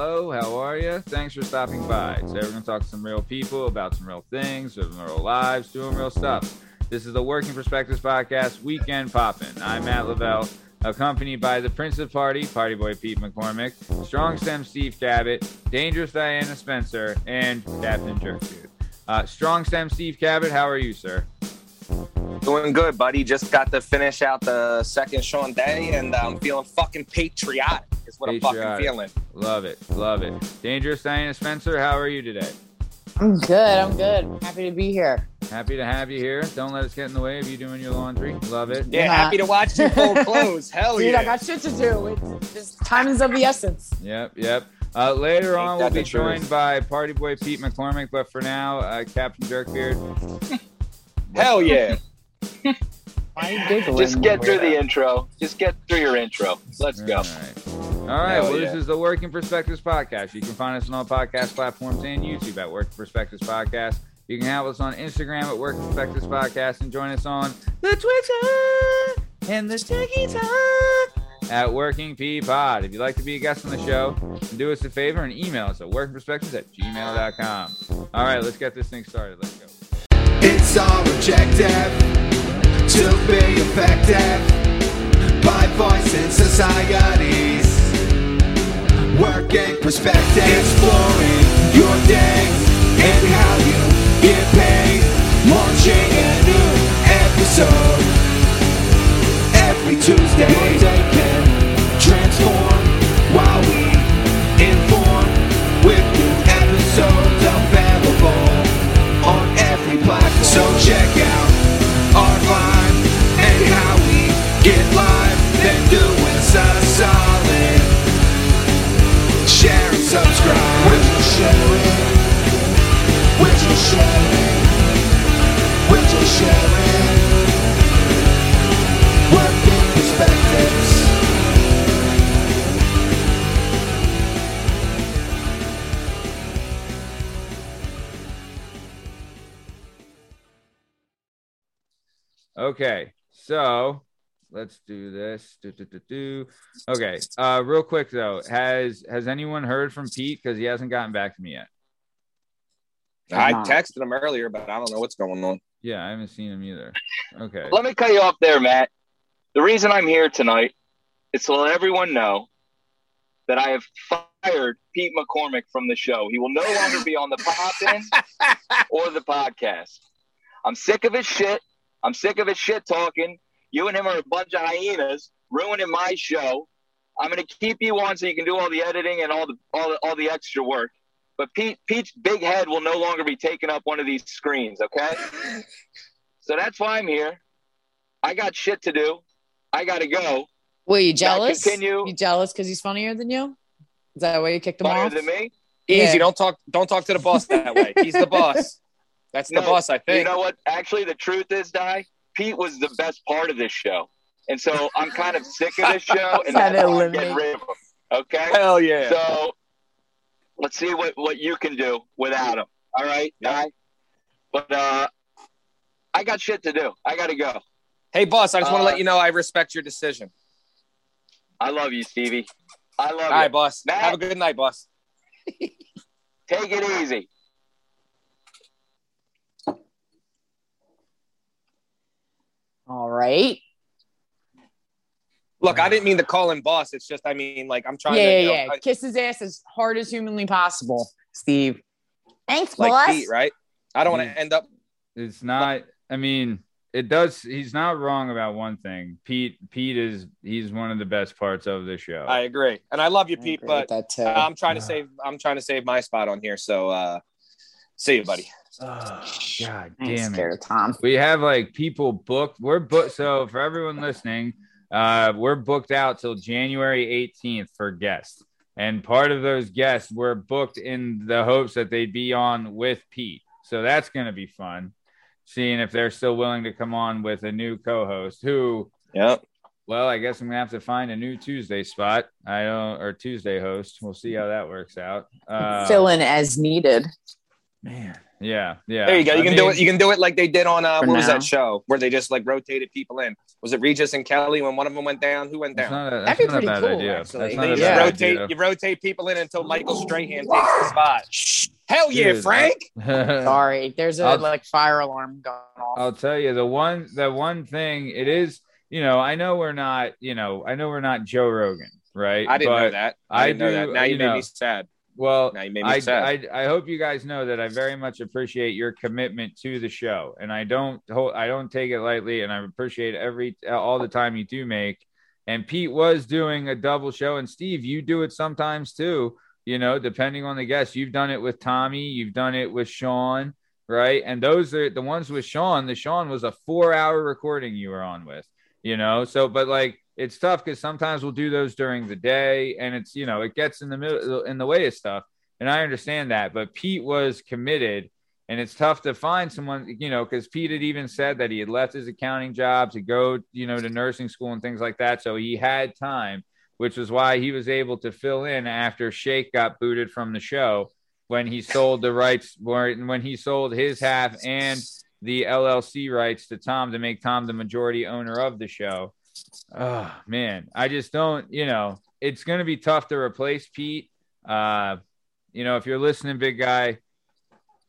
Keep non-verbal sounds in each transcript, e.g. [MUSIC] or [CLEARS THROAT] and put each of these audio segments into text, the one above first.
hello. How are you? Thanks for stopping by. Today we're going to talk to some real people about some real things, living real lives, doing real stuff. This is the Working Perspectives Podcast, Weekend Poppin'. I'm Matt Lavelle, accompanied by the Prince of Party, Party Boy Pete McCormick, Strong Stem Steve Cabot, Dangerous Diana Spencer, and Captain Jerkdude. Uh, Strong Stem Steve Cabot, how are you, sir? Doing good, buddy. Just got to finish out the second Sean Day, and I'm feeling fucking patriotic. Is what I'm fucking feeling. Love it. Love it. Dangerous Diana Spencer, how are you today? I'm good. I'm good. Happy to be here. Happy to have you here. Don't let us get in the way of you doing your laundry. Love it. Yeah, Yeah. happy to watch you fold clothes. [LAUGHS] Hell Dude, yeah. I got shit to do. It's just time is of the essence. Yep, yep. Uh, later on, we'll be the truth? joined by Party Boy Pete McCormick, but for now, uh, Captain Jerkbeard. [LAUGHS] Hell yeah. [LAUGHS] Why are you giggling? Just get through the intro. Just get through your intro. Let's go. All right. All right. Hell well, yeah. this is the Working Perspectives Podcast. You can find us on all podcast platforms and YouTube at Working Perspectives Podcast. You can have us on Instagram at Working Perspectives Podcast and join us on the Twitter and the TikTok at Working P Pod. If you'd like to be a guest on the show, do us a favor and email us at workingperspectives at gmail.com. All right, let's get this thing started. Let's go. It's our objective to be effective by voicing societies. Working perspective, exploring your day and how you get paid. Launching a new episode every Tuesday. Your day can transform while we inform with new episodes available on every platform. So check out our vibe and how we get live. Then do us You share it? Working perspectives. Okay, so let's do this. Do, do, do. Okay, uh, real quick though, has has anyone heard from Pete? Because he hasn't gotten back to me yet. I Nah. texted him earlier, but I don't know what's going on. Yeah, I haven't seen him either. Okay. Let me cut you off there, Matt. The reason I'm here tonight is to let everyone know that I have fired Pete McCormick from the show. He will no longer be on the pop in or the podcast. I'm sick of his shit. I'm sick of his shit talking. You and him are a bunch of hyenas ruining my show. I'm going to keep you on so you can do all the editing and all the all the, all the extra work. But Pete Pete's big head will no longer be taking up one of these screens, okay? [LAUGHS] so that's why I'm here. I got shit to do. I got to go. Wait, you jealous? continue. You jealous because he's funnier than you? Is that why you kicked him Funnier off? Funnier than me? Yeah. Easy. Don't talk. Don't talk to the boss that way. [LAUGHS] He's the boss. That's the No, boss, I think. You know what? Actually, the truth is, Di, Pete was the best part of this show. And so I'm kind of sick of this [LAUGHS] show and Had that's to why I'm getting eliminate. rid of him. Okay? Hell yeah. So let's see what, what you can do without him. All right, Yeah. Di? But uh, I got shit to do. I got to go. hey, boss. I just want to Uh, let you know I respect your decision. I love you, Stevie. I love All you. right, boss. Matt? Have a good night, boss. Take it easy. All right. Look, I didn't mean to call him boss. It's just, I mean, like, I'm trying Yeah, to, yeah, you know, yeah. Kiss his ass as hard as humanly possible, Steve. Thanks, like boss. Pete, right? I don't want to end up. It's not. I mean, it does. He's not wrong about one thing. Pete. Pete is. He's one of the best parts of the show. I agree, and I love you, I Pete, but that too. I'm trying to save. I'm trying to save my spot on here. So, uh, see you, buddy. Oh, God I ain't damn scared it. Tom. We have like people booked. We're booked. So for everyone listening, uh, we're booked out till January 18th for guests. And part of those guests were booked in the hopes that they'd be on with Pete. So that's going to be fun. Seeing if they're still willing to come on with a new co-host who Yep. Well, I guess I'm gonna have to find a new Tuesday spot. I don't or Tuesday host. We'll see how that works out. Uh, Fill in as needed. man, Yeah, yeah. There you go. You I can do it. You can do it like they did on uh, For what was that show where they just like rotated people in? Was it Regis and Kelly when one of them went down? Who went down? not a, That'd be pretty cool, idea. actually. They just Yeah. rotate. idea. You rotate people in until Michael Strahan takes the spot. Hell yeah, Dude, Frank. [LAUGHS] Sorry, there's a I'll- like fire alarm going off. I'll tell you the one the one thing it is, you know, I know we're not, you know, I know we're not Joe Rogan, right? I didn't But, know that. I, I didn't know that. Now you, you made know- me sad. Well, Now you made me I. I I hope you guys know that I very much appreciate your commitment to the show, and I don't hold, I don't take it lightly, and I appreciate every all the time you do make. And Pete was doing a double show, and Steve, you do it sometimes too. You know, depending on the guest, you've done it with Tommy, you've done it with Sean, right? And those are the ones with Sean. The Sean was a four-hour recording you were on with, you know. So, but like it's tough because sometimes we'll do those during the day, and it's you know it gets in the middle in the way of stuff, and I understand that. But Pete was committed, and it's tough to find someone you know because Pete had even said that he had left his accounting job to go you know to nursing school and things like that, so he had time, which was why he was able to fill in after Shake got booted from the show when he sold the rights when he sold his half and the LLC rights to Tom to make Tom the majority owner of the show. Oh man, I just don't, you know, it's going to be tough to replace Pete. Uh, you know, if you're listening, big guy,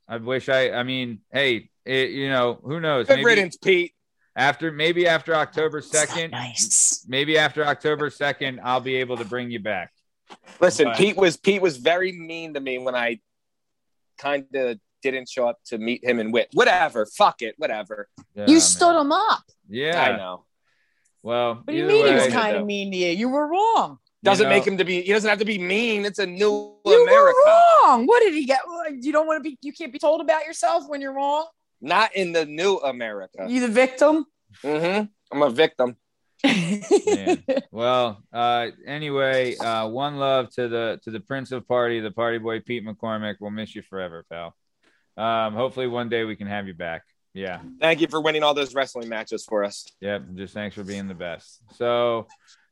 I wish I, I mean, hey, it, you know, who knows? Good Maybe riddance, Pete. after, maybe after October 2nd, nice. maybe after October 2nd, I'll be able to bring you back. Listen, But- Pete was Pete was very mean to me when I kind of didn't show up to meet him in wit. Whatever, fuck it, whatever. Yeah, You man. stood him up. Yeah. I know. Well, What do you either mean he was kind of mean to you? You were wrong. Doesn't know- make him to be. He doesn't have to be mean. It's a new You America. were wrong. What did he get? You don't want to be. You can't be told about yourself when you're wrong. Not in the new America. You the victim. Mm hmm I'm a victim. [LAUGHS] Man. Well, uh, anyway, uh, one love to the to the Prince of Party, the Party Boy Pete McCormick. We'll miss you forever, pal. Um, hopefully one day we can have you back. Yeah, Thank you for winning all those wrestling matches for us. yep. Just thanks for being the best. So,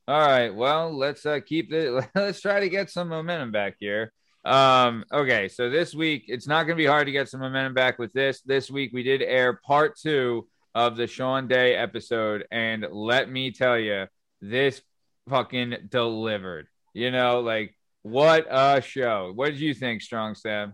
all right, well, let's uh, keep it. [LAUGHS] Let's try to get some momentum back here. Um, okay, so this week it's not going to be hard to get some momentum back with this. This week we did air part two of the Sean Day episode, and let me tell you, this fucking delivered. You know, like what a show. What did you think, Strong Sam?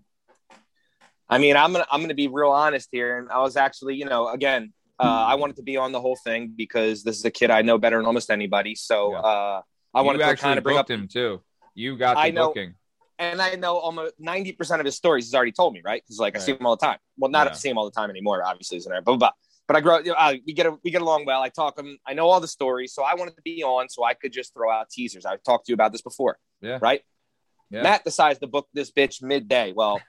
I mean, I'm gonna I'm gonna be real honest here, and I was actually, you know, again, uh, I wanted to be on the whole thing because this is a kid I know better than almost anybody. So Yeah. uh, I wanted you to kind of bring up, him too. You got the I know. booking. and I know almost ninety percent of his stories he's already told me, right? Because like I see him all the time. Well, not Yeah. see him all the time anymore, obviously, isn't there? Blah. blah. But I grow, you know, uh, we get a, we get along well. I talk him. I know all the stories, so I wanted to be on, so I could just throw out teasers. I've talked to you about this before, Yeah. right? Yeah. Matt decides to book this bitch midday. Well,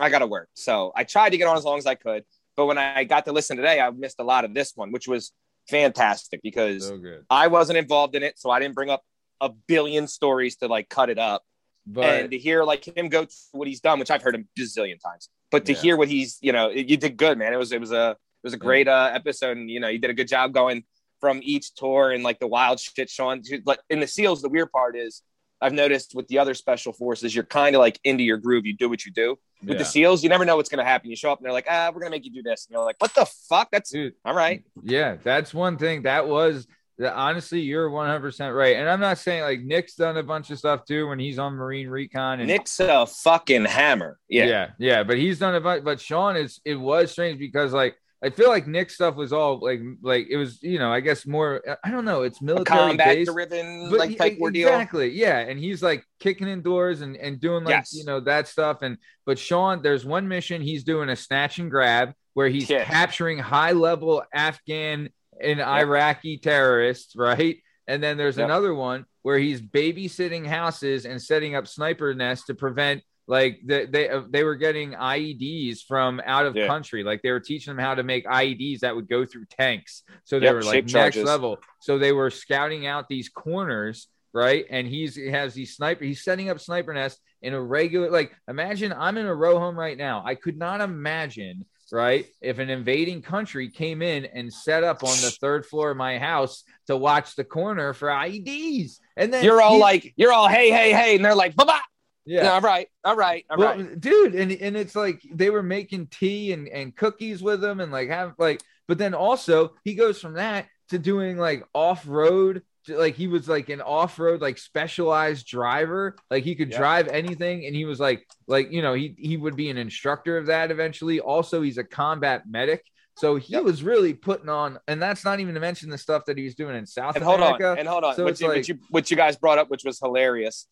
I got to work, so I tried to get on as long as I could. But when I got to listen today, I missed a lot of this one, which was fantastic because So. I wasn't involved in it, so I didn't bring up a billion stories to like cut it up But and to hear like him go through what he's done, which I've heard a bazillion times, but to Yeah. hear what he's, you know, you did good, man. It was it was a it was a great uh, episode, and you know, you did a good job going from each tour and like the wild shit, Sean. like in the Seals, the weird part is I've noticed with the other special forces, you're kind of like into your groove. You do what you do. With the. Seals, you never know what's going to happen. You show up and they're like, ah, we're going to make you do this, and you're like, what the fuck? That's dude, all right. Yeah, that's one thing. That was that honestly, you're 100 percent right. And I'm not saying like Nick's done a bunch of stuff too when he's on Marine Recon and Nick's a fucking hammer. Yeah. yeah, yeah, but he's done a bunch. But Sean is it was strange because like I feel like Nick's stuff was all like like it was you know I guess more I don't know it's A military combat based. driven But like type ordeal. Exactly. Yeah. And he's like kicking indoors and, and doing like, Yes. you know, that stuff. And, but Sean, there's one mission he's doing a snatch and grab where he's Yeah. capturing high level Afghan and Iraqi terrorists, right? And then there's Yep. another one where he's babysitting houses and setting up sniper nests to prevent like the, they uh, they were getting IEDs from out of Yeah. country. Like they were teaching them how to make IEDs that would go through tanks. So they Yep, were like next charges. level. So they were scouting out these corners, right? And he's he has these sniper. He's setting up sniper nests in a regular. Like imagine I'm in a row home right now. I could not imagine. Right, if an invading country came in and set up on the third floor of my house to watch the corner for IEDs, and then You're all like, you're all hey, hey, hey, and they're like, bye bye. Yeah. All right, all right, all well, right. dude, and and it's like they were making tea and and cookies with him, and like have like, but then also he goes from that to doing like off road, like he was like an off road like specialized driver, like he could Yeah. drive anything, and he was like like you know he he would be an instructor of that eventually. Also, he's a combat medic. So he Yep. was really putting on, and that's not even to mention the stuff that he was doing in South And hold America. on, and hold on. So which, you, like- which you which you guys brought up, which was hilarious.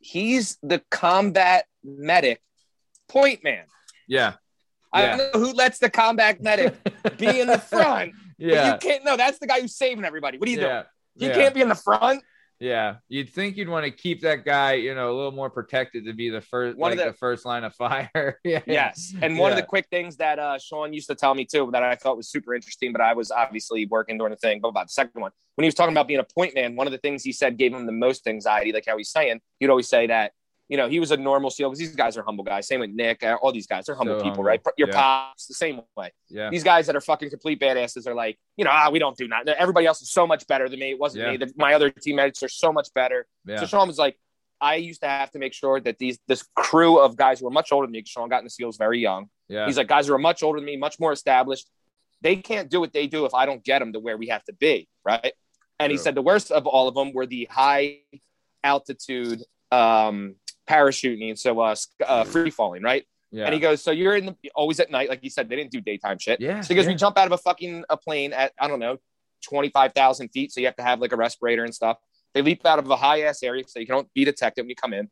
He's the combat medic point man. yeah, I Yeah. don't know who lets the combat medic be in the [LAUGHS] front. yeah, you can't. No, that's the guy who's saving everybody. What are you doing? He yeah. can't be in the front. Yeah, you'd think you'd want to keep that guy, you know, a little more protected to be the first, One like of the, the- first line of [LAUGHS] fire. [LAUGHS] yeah, Yes. And one of the quick things that uh, Sean used to tell me too that I thought was super interesting, but I was obviously working during the thing. But about the second one, when he was talking about being a point man, one of the things he said gave him the most anxiety, like how he's saying, he'd always say that, you know, he was a normal SEAL because these guys are humble guys. Same with Nick, uh, all these guys are humble So people, humble. right? Your Yeah. pops, the same way. yeah, These guys that are fucking complete badasses are like, you know, ah, we don't do nothing. Everybody else is so much better than me. It wasn't Yeah. me. The, my other teammates are so much better. yeah, So Sean was like, I used to have to make sure that these this crew of guys who were much older than me, Sean got in the SEALs very young. yeah. He's like, guys who are much older than me, much more established. They can't do what they do if I don't get them to where we have to be, right? And he said the worst of all of them were the high altitude um, parachuting, and so uh, uh, free falling, right? yeah. And he goes, so you're in the always at night, like he said, they didn't do daytime shit. Yeah, So he goes, yeah. we jump out of a fucking a plane at I don't know, twenty five thousand feet, so you have to have like a respirator and stuff. They leap out of a high ass area, so you don't be detected when you come in.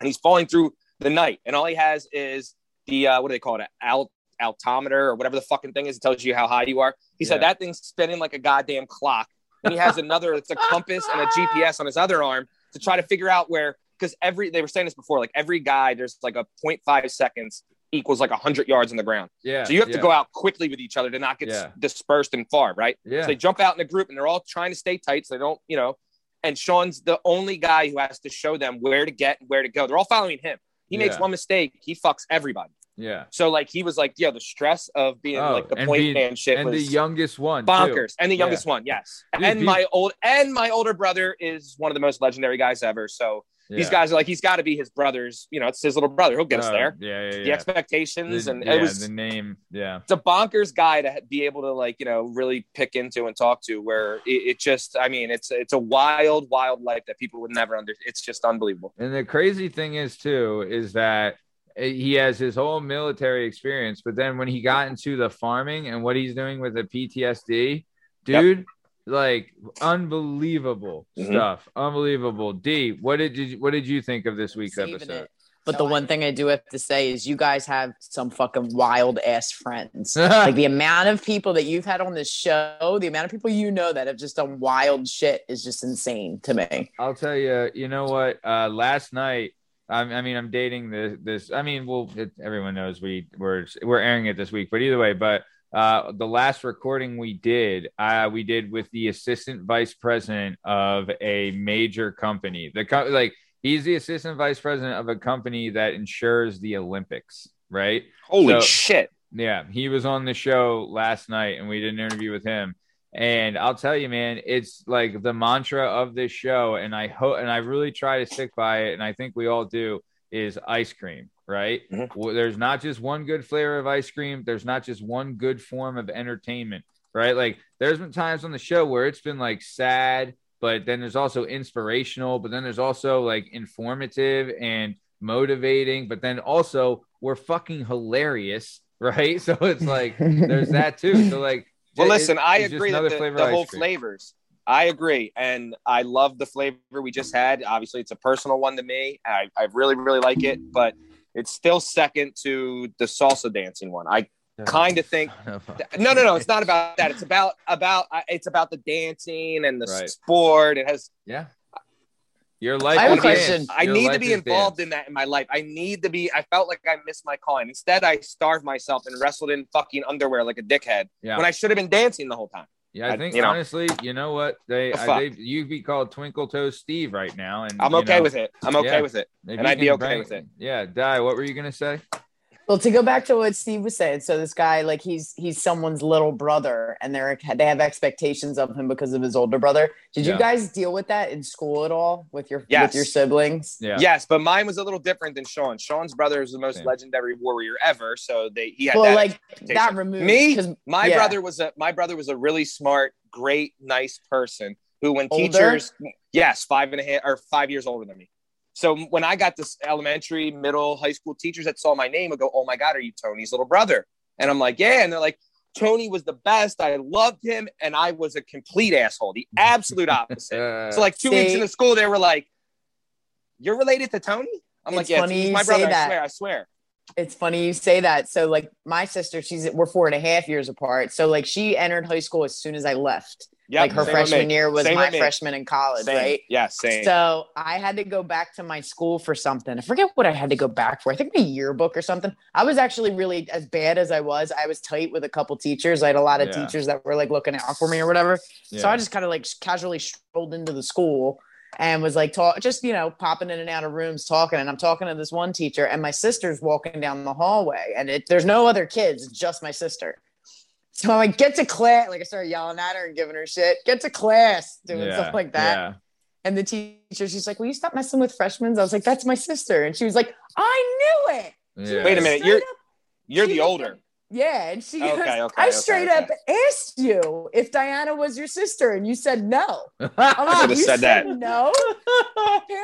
And he's falling through the night, and all he has is the uh, what do they call it, Alt altimeter or whatever the fucking thing is. It tells you how high you are. He said that thing's spinning like a goddamn clock, and he has another. It's a compass and a GPS on his other arm to try to figure out where. Because every they were saying this before, like every guy, there's like a 0.5 seconds equals like 100 yards on the ground. yeah. So you have yeah, to go out quickly with each other to not get Yeah. s- dispersed and far, right? Yeah, So they jump out in a group and they're all trying to stay tight so they don't, you know. And Sean's the only guy who has to show them where to get and where to go. They're all following him. He makes Yeah. one mistake, he fucks everybody. yeah. So like he was like, yeah, the stress of being Oh, like the point being- man shit And the youngest one, too. bonkers. And the Yeah. youngest one, yes. Dude, and be- my old and my older brother is one of the most legendary guys ever. So these guys are like, he's got to be his brother's. You know, it's his little brother. He'll get us Oh, there. Yeah, yeah, The expectations The- and yeah, it was the name. Yeah, it's a bonkers guy to be able to like you know really pick into and talk to where it, it just i mean it's it's a wild wild life that people would never under it's just unbelievable And the crazy thing is too is that he has his whole military experience, but then when he got into the farming and what he's doing with the PTSD, dude, like unbelievable Mhm. stuff, unbelievable. D, what did you what did you think of this week's Saving episode? it. But the one thing I do have to say is you guys have some fucking wild ass friends. like [LAUGHS] like the amount of people that you've had on this show, the amount of people you know that have just done wild shit is just insane to me. I'll tell you, you know what? Uh, last night, I, I mean, I'm dating this. This, I mean, well, it, everyone knows we we're we're airing it this week, but either way, but uh, the last recording we did, uh, we did with the assistant vice president of a major company. The co- like he's the assistant vice president of a company that insures the Olympics, right? holy So- shit Yeah, he was on the show last night and we did an interview with him. And I'll tell you, man, it's like the mantra of this show, and I hope and I really try to stick by it, and I think we all do, is ice cream, right? Mhm. There's not just one good flavor of ice cream, there's not just one good form of entertainment, right? Like there's been times on the show where it's been like sad, but then there's also inspirational, but then there's also like informative and motivating, but then also we're fucking hilarious, [LAUGHS] right? So it's like there's that too. So like, well listen i agree that the, the whole cream. flavors i agree and i love the flavor we just had obviously it's a personal one to me i, I really really like it but it's still second to the salsa dancing one i kind of think [LAUGHS] no no no it's not about that it's about about uh, it's about the dancing and the Right. sport it has Yeah. Your life. I have a question. I Your need to be involved dance. in that in my life. I need to be. I felt like I missed my calling. Instead, I starved myself and wrestled in fucking underwear like a dickhead Yeah. when I should have been dancing the whole time. Yeah, I I- think you know. honestly, you know what They, I, they you'd be called Twinkle Toes Steve right now, and I'm okay know, with it. I'm okay Yeah. with it. and I'd be okay bring- with it. Yeah, die. What were you gonna say? Well, to go back to what Steve was saying, so this guy, like, he's he's someone's little brother, and they're they have expectations of him because of his older brother. Did you guys deal with that in school at all with your Yes. with your siblings? Yeah. Yes, but mine was a little different than Sean. Sean's brother is the most Same. legendary warrior ever, so they he had Well, that like that removed Me? 'cause- My yeah. brother was a my brother was a really smart, great, nice person who, when Older? teachers, yes, five and a half or five years older than me. So when I got this elementary, middle, high school teachers that saw my name would go, "Oh my God, are you Tony's little brother?" And I'm like, "Yeah," and they're like. Tony was the best. I loved him, and I was a complete asshole, the absolute opposite. Uh, [LAUGHS] so, like two weeks in the school, they were like, "You're related to Tony?" I'm like, "Yeah, funny he's you my say brother. I that. swear, I swear." It's funny you say that. So like my sister, she's we're four and a half years apart. So like she entered high school as soon as I left. Yep, like her freshman year was Same my freshman in college, Same. right? Yeah, same. So I had to go back to my school for something. I forget what I had to go back for. I think a yearbook or something. I was actually really as bad as I was. I was tight with a couple teachers. I had a lot of Yeah. teachers that were like looking out for me or whatever. So. I just kind of like casually strolled into the school and was like talk just you know popping in and out of rooms talking and I'm talking to this one teacher and my sister's walking down the hallway and it, there's no other kids, just my sister. So I'm like, get to class. Like I started yelling at her and giving her shit. Get to class, doing yeah. stuff like that. Yeah. And the teacher, she's like, Will you stop messing with freshmen? I was like, That's my sister. And she was like, I knew it. Yeah. Wait a minute, you're up- you're the was older. Yeah. And she Okay, goes, okay, I okay, straight okay. up asked you if Diana was your sister, and you said no. [LAUGHS] I was Should've like, you said that. No.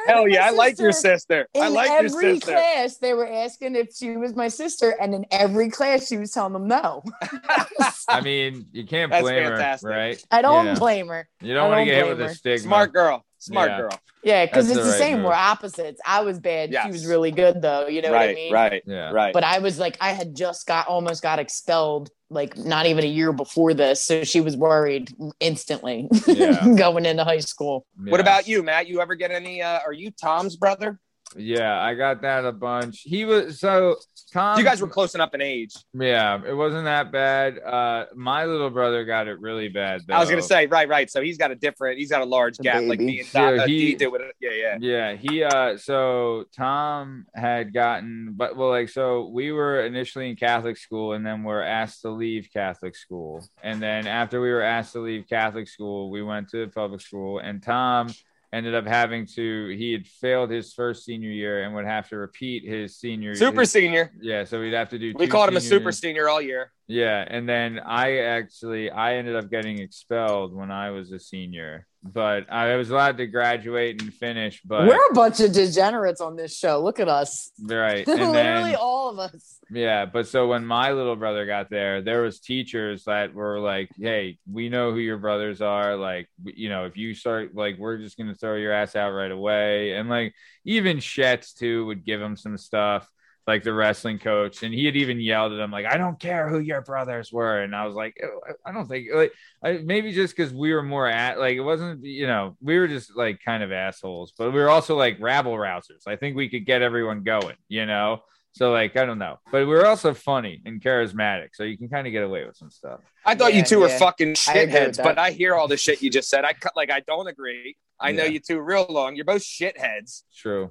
Hell yeah, I like your sister- sister. I In like your sister. In every class, they were asking if she was my sister, and in every class, she was telling them no. [LAUGHS] I mean, you can't blame her, right? I don't Yeah. blame her. You don't I want to get hit blame with a her. stigma. Smart girl. Smart Yeah. girl. Yeah, because it's the the right same. move. We're opposites. I was bad. Yes. She was really good, though. You know what I mean? right, Yeah. right. but I was like, I had just got almost got expelled, like not even a year before this. So she was worried instantly Yeah. [LAUGHS] going into high school. What about you, Matt? You ever get any? Uh, are you Tom's brother? Yeah, I got that a bunch. He was so Tom. you guys were close enough in age. Yeah, it wasn't that bad. Uh, my little brother got it really bad. Though. I was gonna say, right, right. So he's got a different. He's got a large The gap, like baby. me and Doc, Yeah, uh, he- did with it. Yeah, yeah. Yeah, he uh so Tom had gotten but well like so we were initially in Catholic school and then we're asked to leave Catholic school. And then after we were asked to leave Catholic school, we went to public school and Tom ended up having to he had failed his first senior year and would have to repeat his senior year. Super his- senior. yeah, so we'd have to do We called him a super senior all year. Yeah, and then I actually I ended up getting expelled when I was a senior, but I was allowed to graduate and finish. But We're a bunch of degenerates on this show. Look at us. right, [LAUGHS] and Literally then all of us. yeah, but so when my little brother got there, there was teachers that were like, "Hey, we know who your brothers are. Like, you know, if you start like, we're just gonna throw your ass out right away." And like even Shetz too would give him some stuff like the wrestling coach, and he had even yelled at him like, "I don't care who your brothers were," and I was like, "Oh, "I don't think like I, maybe just because we were more at like it wasn't you know we were just like kind of assholes, but we were also like rabble rousers. I think we could get everyone going, you know." So like I don't know, but we were also funny and charismatic, so you can kind of get away with some stuff. I thought Yeah, you two were fucking I agree shitheads, that. but I hear all the shit you just said. I cut like I don't agree. I know you two real long. You're both shitheads. True.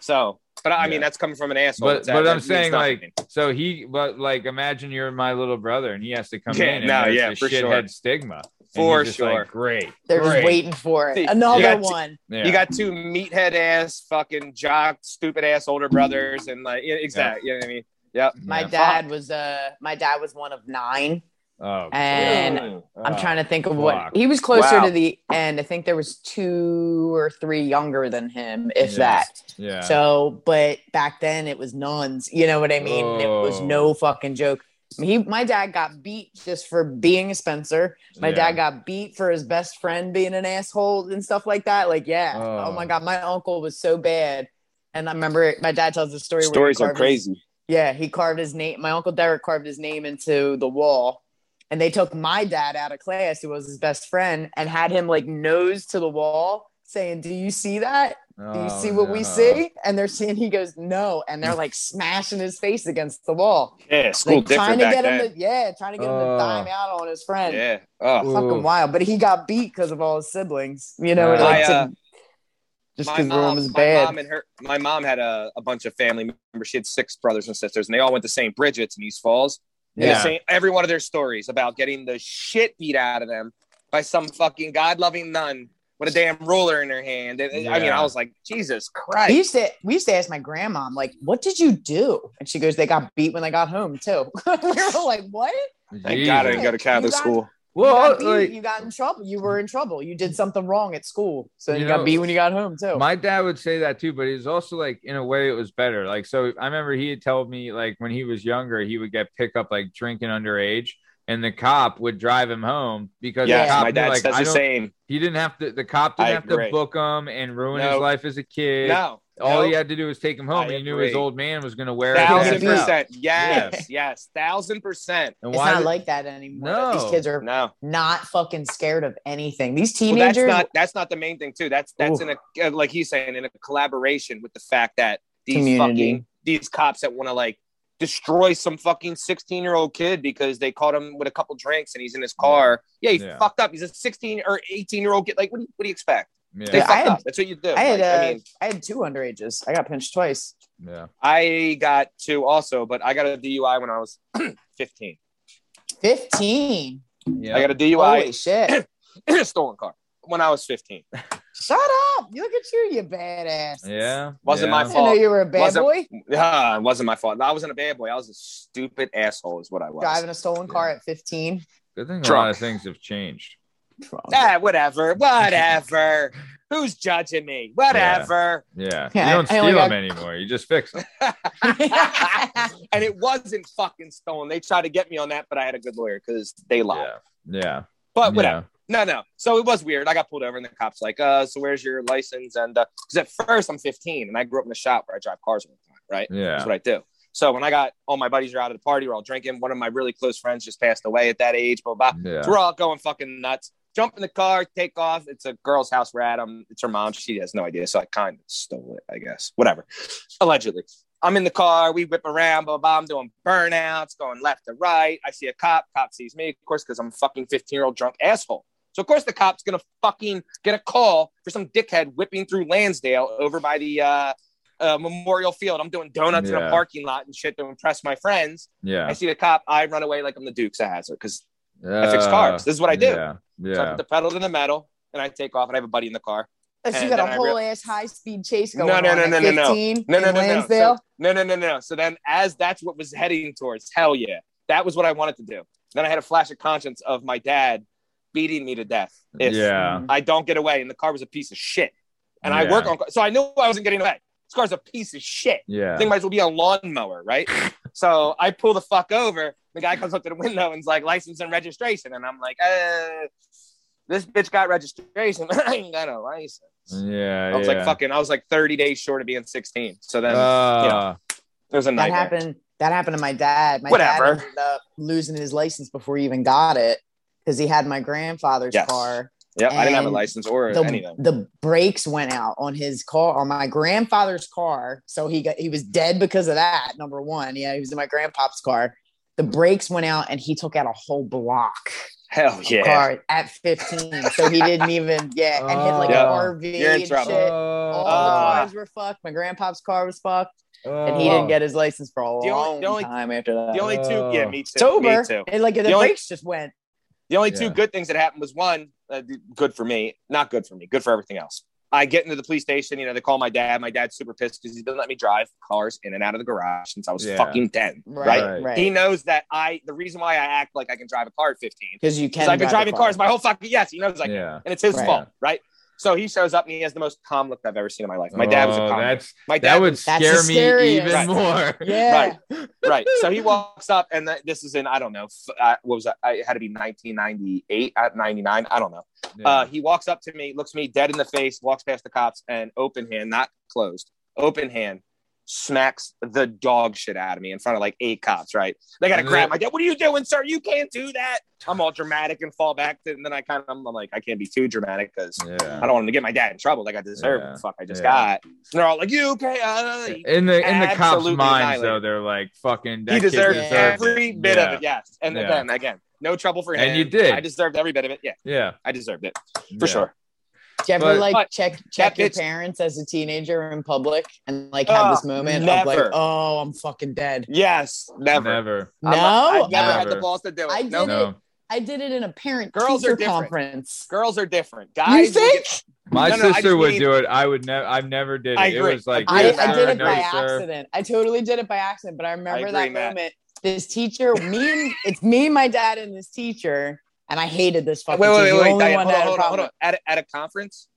So, but I Yeah. mean that's coming from an asshole. But but I'm means saying nothing. like so he but like imagine you're my little brother and he has to come Yeah, in and no, there's yeah, the for sure. shithead stigma. For he's just like, sure. great. They're great. just waiting for it. See, you Another got one. Yeah. you got two meathead ass fucking jock stupid ass older brothers and like yeah, exactly. You know what I mean? Yep. My Yeah. dad was uh my dad was one of nine. Oh, And. I'm oh, trying to think of fuck. what he was closer Wow. to the end. I think there was two or three younger than him, if Yeah. that. Yeah. So, but back then it was nuns. You know what I mean? It was Oh. no fucking joke. He, my dad got beat just for being a Spencer. My Yeah. dad got beat for his best friend being an asshole and stuff like that. Like, yeah. Oh, Oh. my god, my uncle was so bad. And I remember my dad tells the story. where Stories are carved his- crazy. yeah, he carved his name. My uncle Derek carved his name into the wall, and they took my dad out of class, who was his best friend, and had him like nose to the wall, saying, "Do you see that? Do you Oh, see what we see?" And they're seeing. He goes, "No," and they're like smashing his face against the wall, Yeah, school like trying different to back get then. him to yeah, trying to get him to Oh. dime out on his friend. yeah. Oh. Fucking wild, but he got beat because of all his siblings. You know, Uh, like I, to- uh, just because the room mom, was bad. mom and her, my mom had a, a bunch of family members. She had six brothers and sisters, and they all went to St. Bridget's in East Falls. And Yeah. the same- every one of their stories about getting the shit beat out of them by some fucking God-loving nun with a damn ruler in her hand. And, I mean, I was like, Jesus we Christ. used to we used to ask my grandma, I'm like, what did you do? And she goes, they got beat when they got home too. [LAUGHS] we were like, what? Thank God I didn't go to Catholic got- school. you Well, got beat, like you got in trouble. You were in trouble. You did something wrong at school, so you, You got beat when you got home too. my dad would say that too, but it was also like in a way it was better. Like so, I remember he had told me like when he was younger, he would get picked up like drinking underage, and the cop would drive him home because Yes, the cop my dad like, says I the same. He didn't have to. The cop didn't I have agree. to book him and ruin his life as a kid. No. All no. he had to do was take him home. I and he knew his old man was going to wear Thousand his ass out. percent. Yes, yes. Thousand percent. And it's why not would- like that anymore. No. These kids are No. not fucking scared of anything. These teenagers. Well, that's teenagers, not that's not the main thing too. That's that's Oof. in a uh, like he's saying in a collaboration with the fact that these Community. fucking these cops that want to like destroy some fucking 16 year old kid because they caught him with a couple drinks and he's in his car. Yeah, he Yeah. fucked up. He's a 16 or 18 year old kid. Like, what do you, what do you expect? Yeah. They Yeah, I had- up. That's what you do. I had Like, uh, I mean, I had two underages. I got pinched twice. yeah. I got two also, but I got a DUI when I was [CLEARS THROAT] 15. Fifteen. Yeah. I got a Holy DUI shit! in [CLEARS THROAT] a stolen car when I was 15. Shut up! You look at you, you badass. Yeah. Wasn't yeah. my fault. I didn't know you were a bad Wasn't- boy Ah, it wasn't my fault. I wasn't a bad boy. I was a stupid asshole, is what I was. driving a stolen car at fifteen. Good thing a lot of things have changed. Ah, whatever, [LAUGHS] whatever. Who's judging me? Whatever. Yeah. Yeah, you don't I steal them got- anymore. You just fix them. [LAUGHS] and it wasn't fucking stolen. They tried to get me on that, but I had a good lawyer because they lied. Yeah. Yeah. But whatever. Yeah. No, no. So it was weird. I got pulled over, and the cops like, uh, so where's your license? And because at first I'm 15, and I grew up in a shop where I drive cars all the time, right? Yeah. That's what I do. So when I got all my buddies are out at the party, we're all drinking. One of my really close friends just passed away at that age. Blah blah. Yeah. So we're all going fucking nuts. Jump in the car, take off. It's a girl's house we're at. Um, it's her mom. She has no idea. So I kind of stole it, I guess. Whatever. Allegedly. I'm in the car. We whip around. Blah, blah, blah. I'm doing burnouts, going left to right. I see a cop. Cop sees me, of course, because I'm a fucking 15 year old drunk asshole. So, of course, the cop's going to fucking get a call for some dickhead whipping through Lansdale over by the uh, uh, Memorial Field. I'm doing donuts in a parking lot and shit to impress my friends. Yeah. I see the cop. I run away like I'm the Dukes of Hazzard because I fix cars. This is what I do. Yeah. so I put the pedal to the metal and I take off and I have a buddy in the car. So you got a whole real- ass high speed chase going no, on no, at no, no, no. 15 No, no, no, no. So, no, no, no, no. So then as that's what was heading towards, hell yeah. That was what I wanted to do. Then I had a flash of conscience of my dad beating me to death. If Yeah. I don't get away. And the car was a piece of shit. And I work on so I knew I wasn't getting away. This car's a piece of shit. Yeah. thing might as well be a lawnmower, right? [LAUGHS] so I pull the fuck over. The guy comes up to the window and's like, license and registration. And I'm like, uh, this bitch got registration, [LAUGHS] but I ain't got a license. Yeah. I was yeah. like, fucking, I was like 30 days short of being 16. So then Uh, it was a That happened. That happened to my dad. My Whatever. dad ended up losing his license before he even got it because he had my grandfather's Yes. car. Yeah, I didn't have a license or The, anything. the brakes went out on his car, on my grandfather's car. So he got he was dead because of that. Number one, yeah, he was in my grandpa's car. The brakes went out, and he took out a whole block Hell yeah. car at 15. so he didn't [LAUGHS] even yeah, and hit like Oh. an RV You're in and trouble. shit. All the Oh. cars were fucked. My grandpa's car was fucked, and he Oh. didn't get his license for a The only- long the only- time after that. The only two, yeah, me too. sober. Me too. And like the, The only- brakes just went. The only two good things that happened was one, uh, good for me, not good for me, good for everything else. I get into the police station, you know, they call my dad. My dad's super pissed because he doesn't let me drive cars in and out of the garage since I was Yeah. fucking 10. Right, Right. right. He knows that I, the reason why I act like I can drive a car at 15, because you can. because I've been driving car. cars my whole fucking, yes, he knows I can. Yeah. And it's his Right. fault, right? So he shows up and he has the most calm look I've ever seen in my life. My dad was a Oh, calm. That's my dad that would scare me even Right. more. [LAUGHS] Yeah. right. So he walks up, and th- this is in I don't know, f- uh, what was that? I it had to be 1998 at 99. I don't know. Yeah. Uh, he walks up to me, looks me dead in the face, walks past the cops, and open hand, not closed, open hand, smacks the dog shit out of me in front of like eight cops. Right? They got to grab my dad. What are you doing, sir? You can't do that. I'm all dramatic and fall back, to, and then I kind of I'm like I can't be too dramatic because. I don't want to get my dad in trouble like I deserve. Yeah. The fuck I just Yeah. got. And they're all like, "You okay?" Uh, In the in the cops' minds, though, they're like fucking. That he kid deserves every it. bit yeah. of it. Yes, and Yeah. again, again, no trouble for him. And you did. I deserved every bit of it. Yeah, Yeah, I deserved it Yeah. for sure. Do you ever But- like But check check your bitch- parents as a teenager in public and like have this Ah, moment of like, oh, I'm fucking dead. Yes, never. Never. No, I'm- I've never had the balls to do it. I did No. it. I did it in a parent Girls are teacher different. conference. girls are different. Guys, will think? get- My No, no, sister just would mean- do it. I would never. I've never did it. I It agree. was like I, yes, I sir, did it no, by sir. accident. I totally did it by accident, but I remember agree, that Matt. moment. This teacher, me and it's me, my dad, and this teacher, and I hated this Wait, fucking wait, teacher. wait, The wait. only Diane, one hold on, hold on, hold on. At a, at a conference?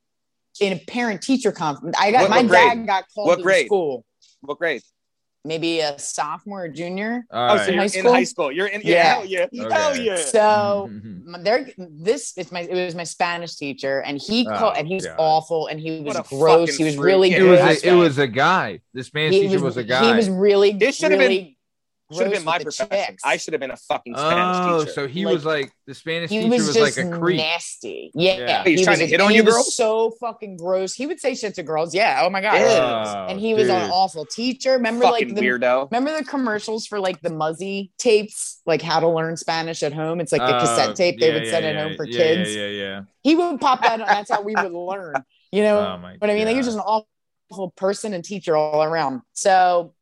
In a parent teacher conference, I got What- my what grade? dad got called What to grade? school. What grade? Maybe a sophomore or junior. All oh, right. so you're High in high school. You're in. Yeah, Yeah. hell yeah. Okay. Hell yeah. So [LAUGHS] Mhm. my- there, this is my it was my Spanish teacher, and he Oh, called and he was God. awful, and he was gross. He was really Yeah, It was. A, it was a guy. This Spanish he teacher was, a guy. He was really. This should have been- really Should have been my with the profession. chicks. I should have been a fucking Spanish oh, teacher. so he Like, was like the Spanish he teacher was, was, just like a creep. nasty. Yeah, Yeah. He's he trying was to a- hit on he you was girls? So fucking gross. He would say shit to girls. Yeah. Oh my god. Oh, and he was an awful teacher. Remember, fucking like the weirdo. remember the commercials for like the Muzzy tapes, like how to learn Spanish at home. It's like the Oh, cassette tape they yeah, would send yeah, at home for yeah, kids. Yeah, yeah, yeah. He would pop that. on. That's how we would learn. You [LAUGHS] know Oh my what I mean? Like he was just an awful person and teacher all around. So.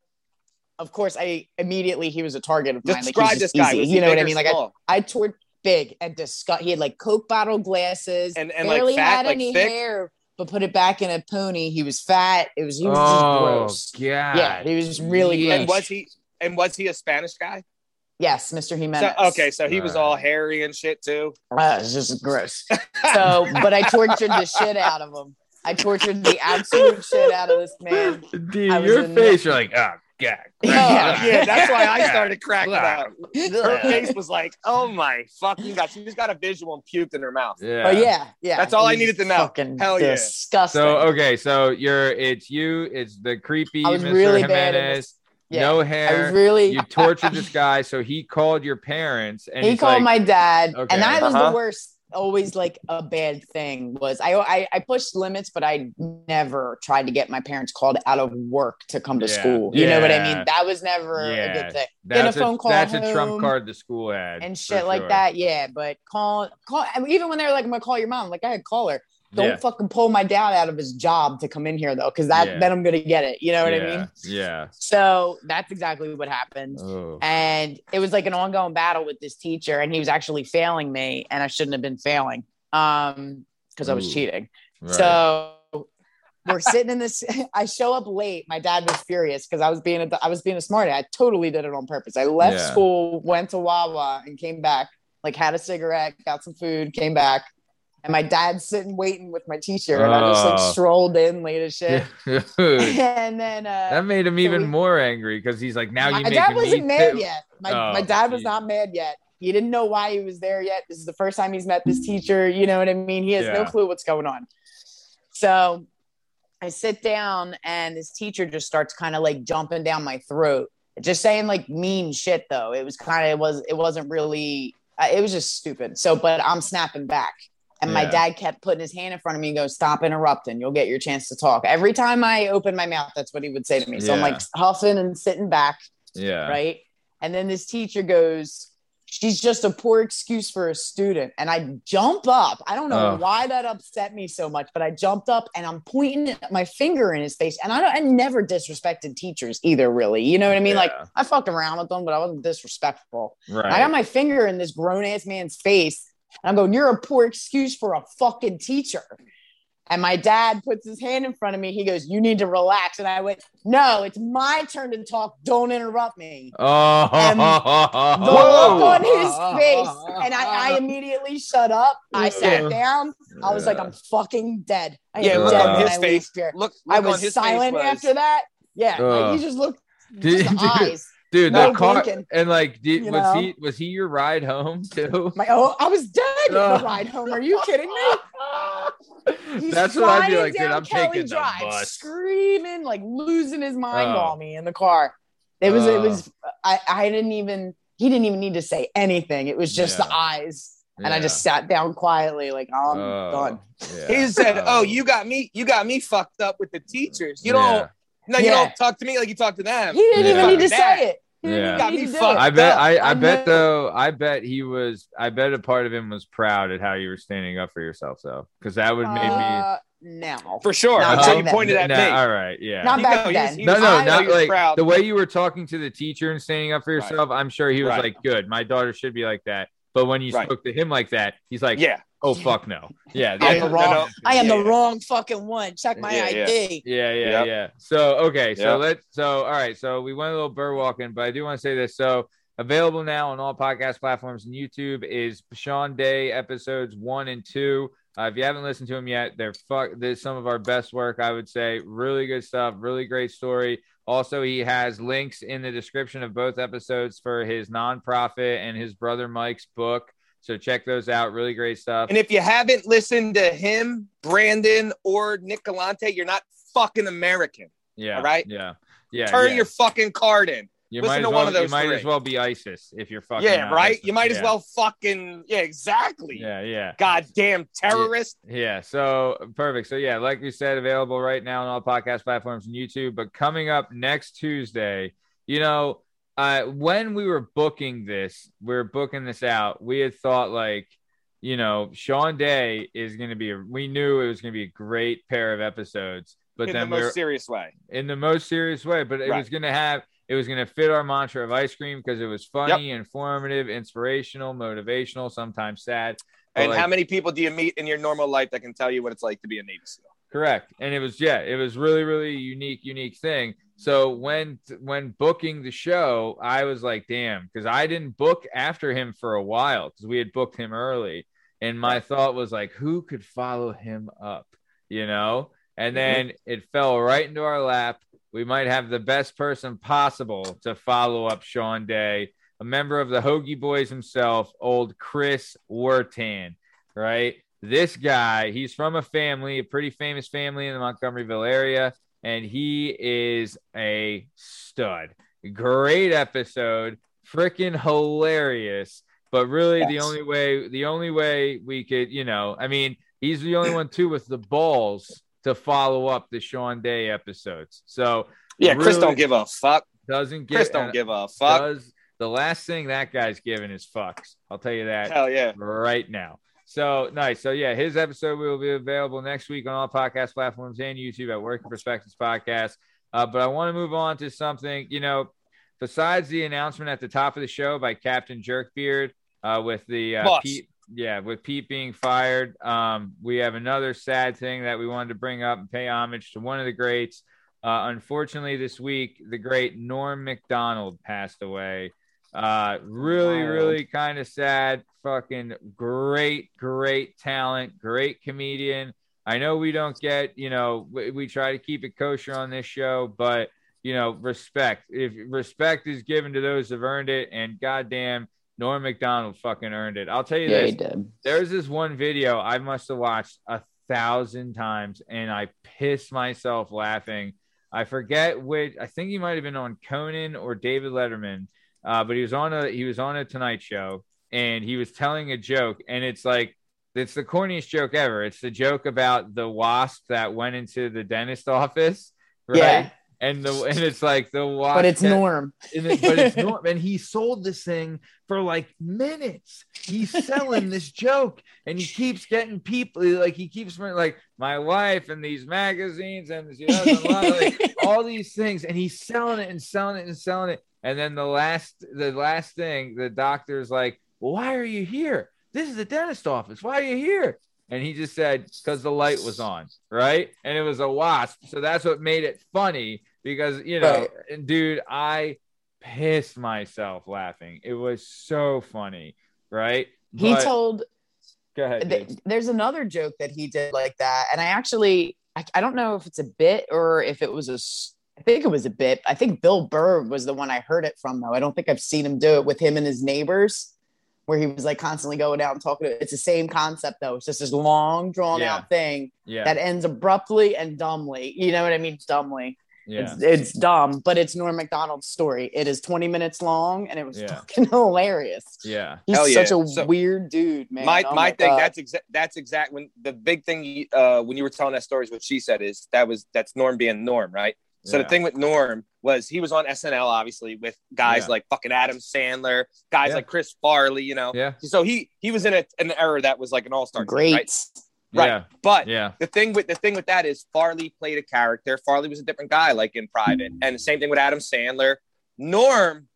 Of course, I immediately he was a target of mine. Describe he's this just guy. easy. You know what I mean? Like I, small? I toured big and disgust. He had like Coke bottle glasses And- and, like, barely fat, had like, any thick? hair, but put it back in a pony. He was fat. It was he was oh, just gross. Yeah, Yeah, he was really Yeah. and was he? And was he a Spanish guy? Yes, Mr. So, okay, so he was Alright. all hairy and shit too. Uh, it's just gross. So, but I tortured the shit out of him. I tortured the absolute shit out of this man. [LAUGHS] Dude, your in- face, you're like, oh, God. Yeah. [LAUGHS] yeah, that's why I started cracking up. Her face was like, "Oh my fucking god!" She just got a visual and puked in her mouth. Yeah. Oh yeah, yeah. That's all He I needed to know. Fucking Hell yeah. disgusting. So okay, so you're it's you, it's the creepy I Mr. really Jimenez. Yeah. no hair. was really. you tortured [LAUGHS] this guy, so he called your parents and he called like, my dad, Okay. and that was Uh-huh. the worst. Always like a bad thing was I, I I pushed limits, but I never tried to get my parents called out of work to come to Yeah. school. You know what I mean? That was never a good thing. Get a phone call that's a trump card the school had and shit like sure. that. Yeah, but call call even when they were like, "I'm gonna call your mom," like I had call her. Don't Yeah. fucking pull my dad out of his job to come in here though, because that Yeah. then I'm gonna get it. You know what yeah. I mean? Yeah. So that's exactly what happened. Oh. And it was like an ongoing battle with this teacher, and he was actually failing me, and I shouldn't have been failing um because I was cheating. Right. So we're sitting in this. [LAUGHS] I show up late. My dad was furious because I was being a I was being a smarty. I totally did it on purpose. I left school, went to Wawa, and came back. Like had a cigarette, got some food, came back, and my dad's sitting waiting with my t-shirt, and I just like Oh. strolled in late as shit. [LAUGHS] And then uh, that made him so even we- more angry because he's like, now you my dad wasn't mad too- yet. My, Oh, my dad was not mad yet. He didn't know why he was there yet. This is the first time he's met this teacher. You know what I mean? He has no clue what's going on. So I sit down and this teacher just starts kind of like jumping down my throat, just saying like mean shit though. It was kind of it was it wasn't really uh, it was just stupid. So but I'm snapping back. And my dad kept putting his hand in front of me and goes, Stop interrupting. You'll get your chance to talk. Every time I open my mouth, that's what he would say to me. So I'm like huffing and sitting back Yeah. right? And then this teacher goes, She's just a poor excuse for a student. And I jump up. I don't know Oh. why that upset me so much, but I jumped up and I'm pointing my finger in his face. And I don't I never disrespected teachers either, really. You know what I mean? Like I fucked around with them, but I wasn't disrespectful. Right. I got my finger in this grown ass man's face. And I'm going, You're a poor excuse for a fucking teacher. And my dad puts his hand in front of me. He goes, You need to relax. And I went, No, it's my turn to talk. Don't interrupt me. oh. And The look oh. on his face. And I, I immediately shut up. I sat Yeah. down. I was like, I'm fucking dead. I am Yeah, look dead on his I face. leave here. Look, I was his silent face was- after that. Yeah. Ugh. Like, he just looked Dude, [LAUGHS] just the eyes. Dude, No the car and like, did, was know? he was he your ride home [LAUGHS] too? My oh, I was dead Ugh. the uh, ride home. Are you kidding me? [LAUGHS] He's That's what I'd be like, dude. I'm Kelly taking the Drive, bus. screaming, like losing his mind uh. Oh. on me in the car. It was, it Oh. was. Uh. I, I didn't even. He didn't even need to say anything. It was just the eyes, and I just sat down quietly, like oh, I'm Oh, done. yeah. [LAUGHS] He said, Oh. "Oh, you got me. You got me fucked up with the teachers. You don't. No, you Yeah. don't talk to me like you talk to them." He didn't Yeah. even need to bad. say it. Yeah. got me fucked. I bet up. I, I, I bet know. though I bet he was I bet a part of him was proud at how you were standing up for yourself though because that would make Uh, no. For sure. Not Until back you then. pointed at Nah, me. all right yeah Not He- back no, he was- then. he no was- no I not like proud. the way you were talking to the teacher and standing up for Right. yourself I'm sure he was Right. like good my daughter should be like that but when you Right. spoke to him like that he's like Yeah. oh fuck no [LAUGHS] yeah I'm yeah, the no, wrong. no. I am Yeah, the yeah. wrong fucking one. Check my Yeah, yeah. ID. Yeah, yeah, Yep. yeah. So okay, so Yep. let's so all right, so we went a little bird walking, but I do want to say this. So available now on all podcast platforms and YouTube is Sean Day episodes one and two. Uh, if you haven't listened to them yet, they're fuck. They're some of our best work, I would say. Really good stuff. Really great story. Also, he has links in the description of both episodes for his nonprofit and his brother Mike's book. So check those out. Really great stuff. And if you haven't listened to him, Brandon, or Nick Galante, you're not fucking American. yeah. all right? Yeah. Yeah. Turn yeah. your fucking card in. You Listen might to as one well, of those You might as well be ISIS if you're fucking. yeah, right? ISIS. You might as well fucking yeah, exactly. Yeah, yeah, Goddamn terrorist. yeah. So perfect. So yeah, like we said, available right now on all podcast platforms and YouTube. But coming up next Tuesday, you know, uh, when we were booking this, we were booking this out. We had thought like, you know, Sean Day is going to be. A, we knew it was going to be a great pair of episodes. But in the then most we were serious way. in the most serious way. But it Right. was going to have it was going to fit our mantra of ice cream because it was funny, informative, inspirational, motivational, sometimes sad. And like, how many people do you meet in your normal life that can tell you what it's like to be a Navy SEAL? correct? And it was yeah, it was really really unique, unique thing. So when when booking the show, I was like, damn, because I didn't book after him for a while because we had booked him early, and my thought was like, who could follow him up, you know? And mm-hmm. then it fell right into our lap. We might have the best person possible to follow up Sean Day, a member of the Hoagie Boys himself, old Chris Wertan, right? This guy, he's from a family, a pretty famous family in the Montgomeryville area, and he is a stud. Great episode, freaking hilarious. But really, the only way, the only way we could, you know, I mean, he's the only one too with the balls to follow up the Sean Day episodes. So Yeah, Chris don't give a fuck. doesn't get Chris don't give a fuck. does the last thing that guy's giving is fucks. I'll tell you that Hell yeah. right now. So nice. So yeah, his episode will be available next week on all podcast platforms and YouTube at Working Perspectives Podcast. Uh, but I want to move on to something, you know, besides the announcement at the top of the show by Captain Jerkbeard uh, with the uh. Yeah, with Pete being fired. Um, we have another sad thing that we wanted to bring up and pay homage to one of the greats. Uh, unfortunately, this week, the great Norm Macdonald passed away. Uh, really, really kind of sad. Fucking great, great talent, great comedian. I know we don't get, you know, we, we try to keep it kosher on this show, but you know, respect. If respect is given to those who've earned it, and goddamn, Norm Macdonald fucking earned it. I'll tell you Yeah, this: there's this one video I must have watched a thousand times, and I pissed myself laughing. I forget which. I think he might have been on Conan or David Letterman, uh, but he was on a he was on a Tonight Show, and he was telling a joke, and it's like it's the corniest joke ever. It's the joke about the wasp that went into the dentist [LAUGHS] office, right? Yeah. And the and [LAUGHS] it's like the wasp, But it's kept- Norm. and it, but it's [LAUGHS] Norm, and he sold this thing for like minutes. He's selling this [LAUGHS] joke, and he keeps getting people like he keeps like my wife and these magazines and she does a lot of, like, all these things, and he's selling it and selling it and selling it. And then the last the last thing, the doctor's like, well, "Why are you here? This is the dentist office. Why are you here?" And he just said, "Because the light was on, right? And it was a wasp, so that's what made it funny." Because you know, Right. dude, I pissed myself laughing. It was so funny, right? He But- told Go ahead. th- there's another joke that he did like that and i actually I, I don't know if it's a bit or if it was a I think it was a bit i think bill burr was the one i heard it from though i don't think i've seen him do it with him and his neighbors where he was like constantly going out and talking to it's the same concept though it's just this long drawn Yeah. out thing Yeah, that ends abruptly and dumbly you know what i mean dumbly yeah, it's, it's dumb but it's norm macdonald's story it is 20 minutes long and it was Yeah. fucking [LAUGHS] hilarious yeah, he's Hell yeah. such a So- weird dude man my Oh my thing God. that's exact that's exact when the big thing uh when you were telling that story is what she said is that was that's norm being norm right so yeah. the thing with norm was he was on SNL obviously with guys Yeah. like fucking Adam Sandler, guys Yeah. like Chris Farley, you know. Yeah. So he he was in a, an era that was like an all star. Great. right? Right. Yeah. But Yeah. the thing with the thing with that is Farley played a character. Farley was a different guy, like in private, and the same thing with Adam Sandler. Norm,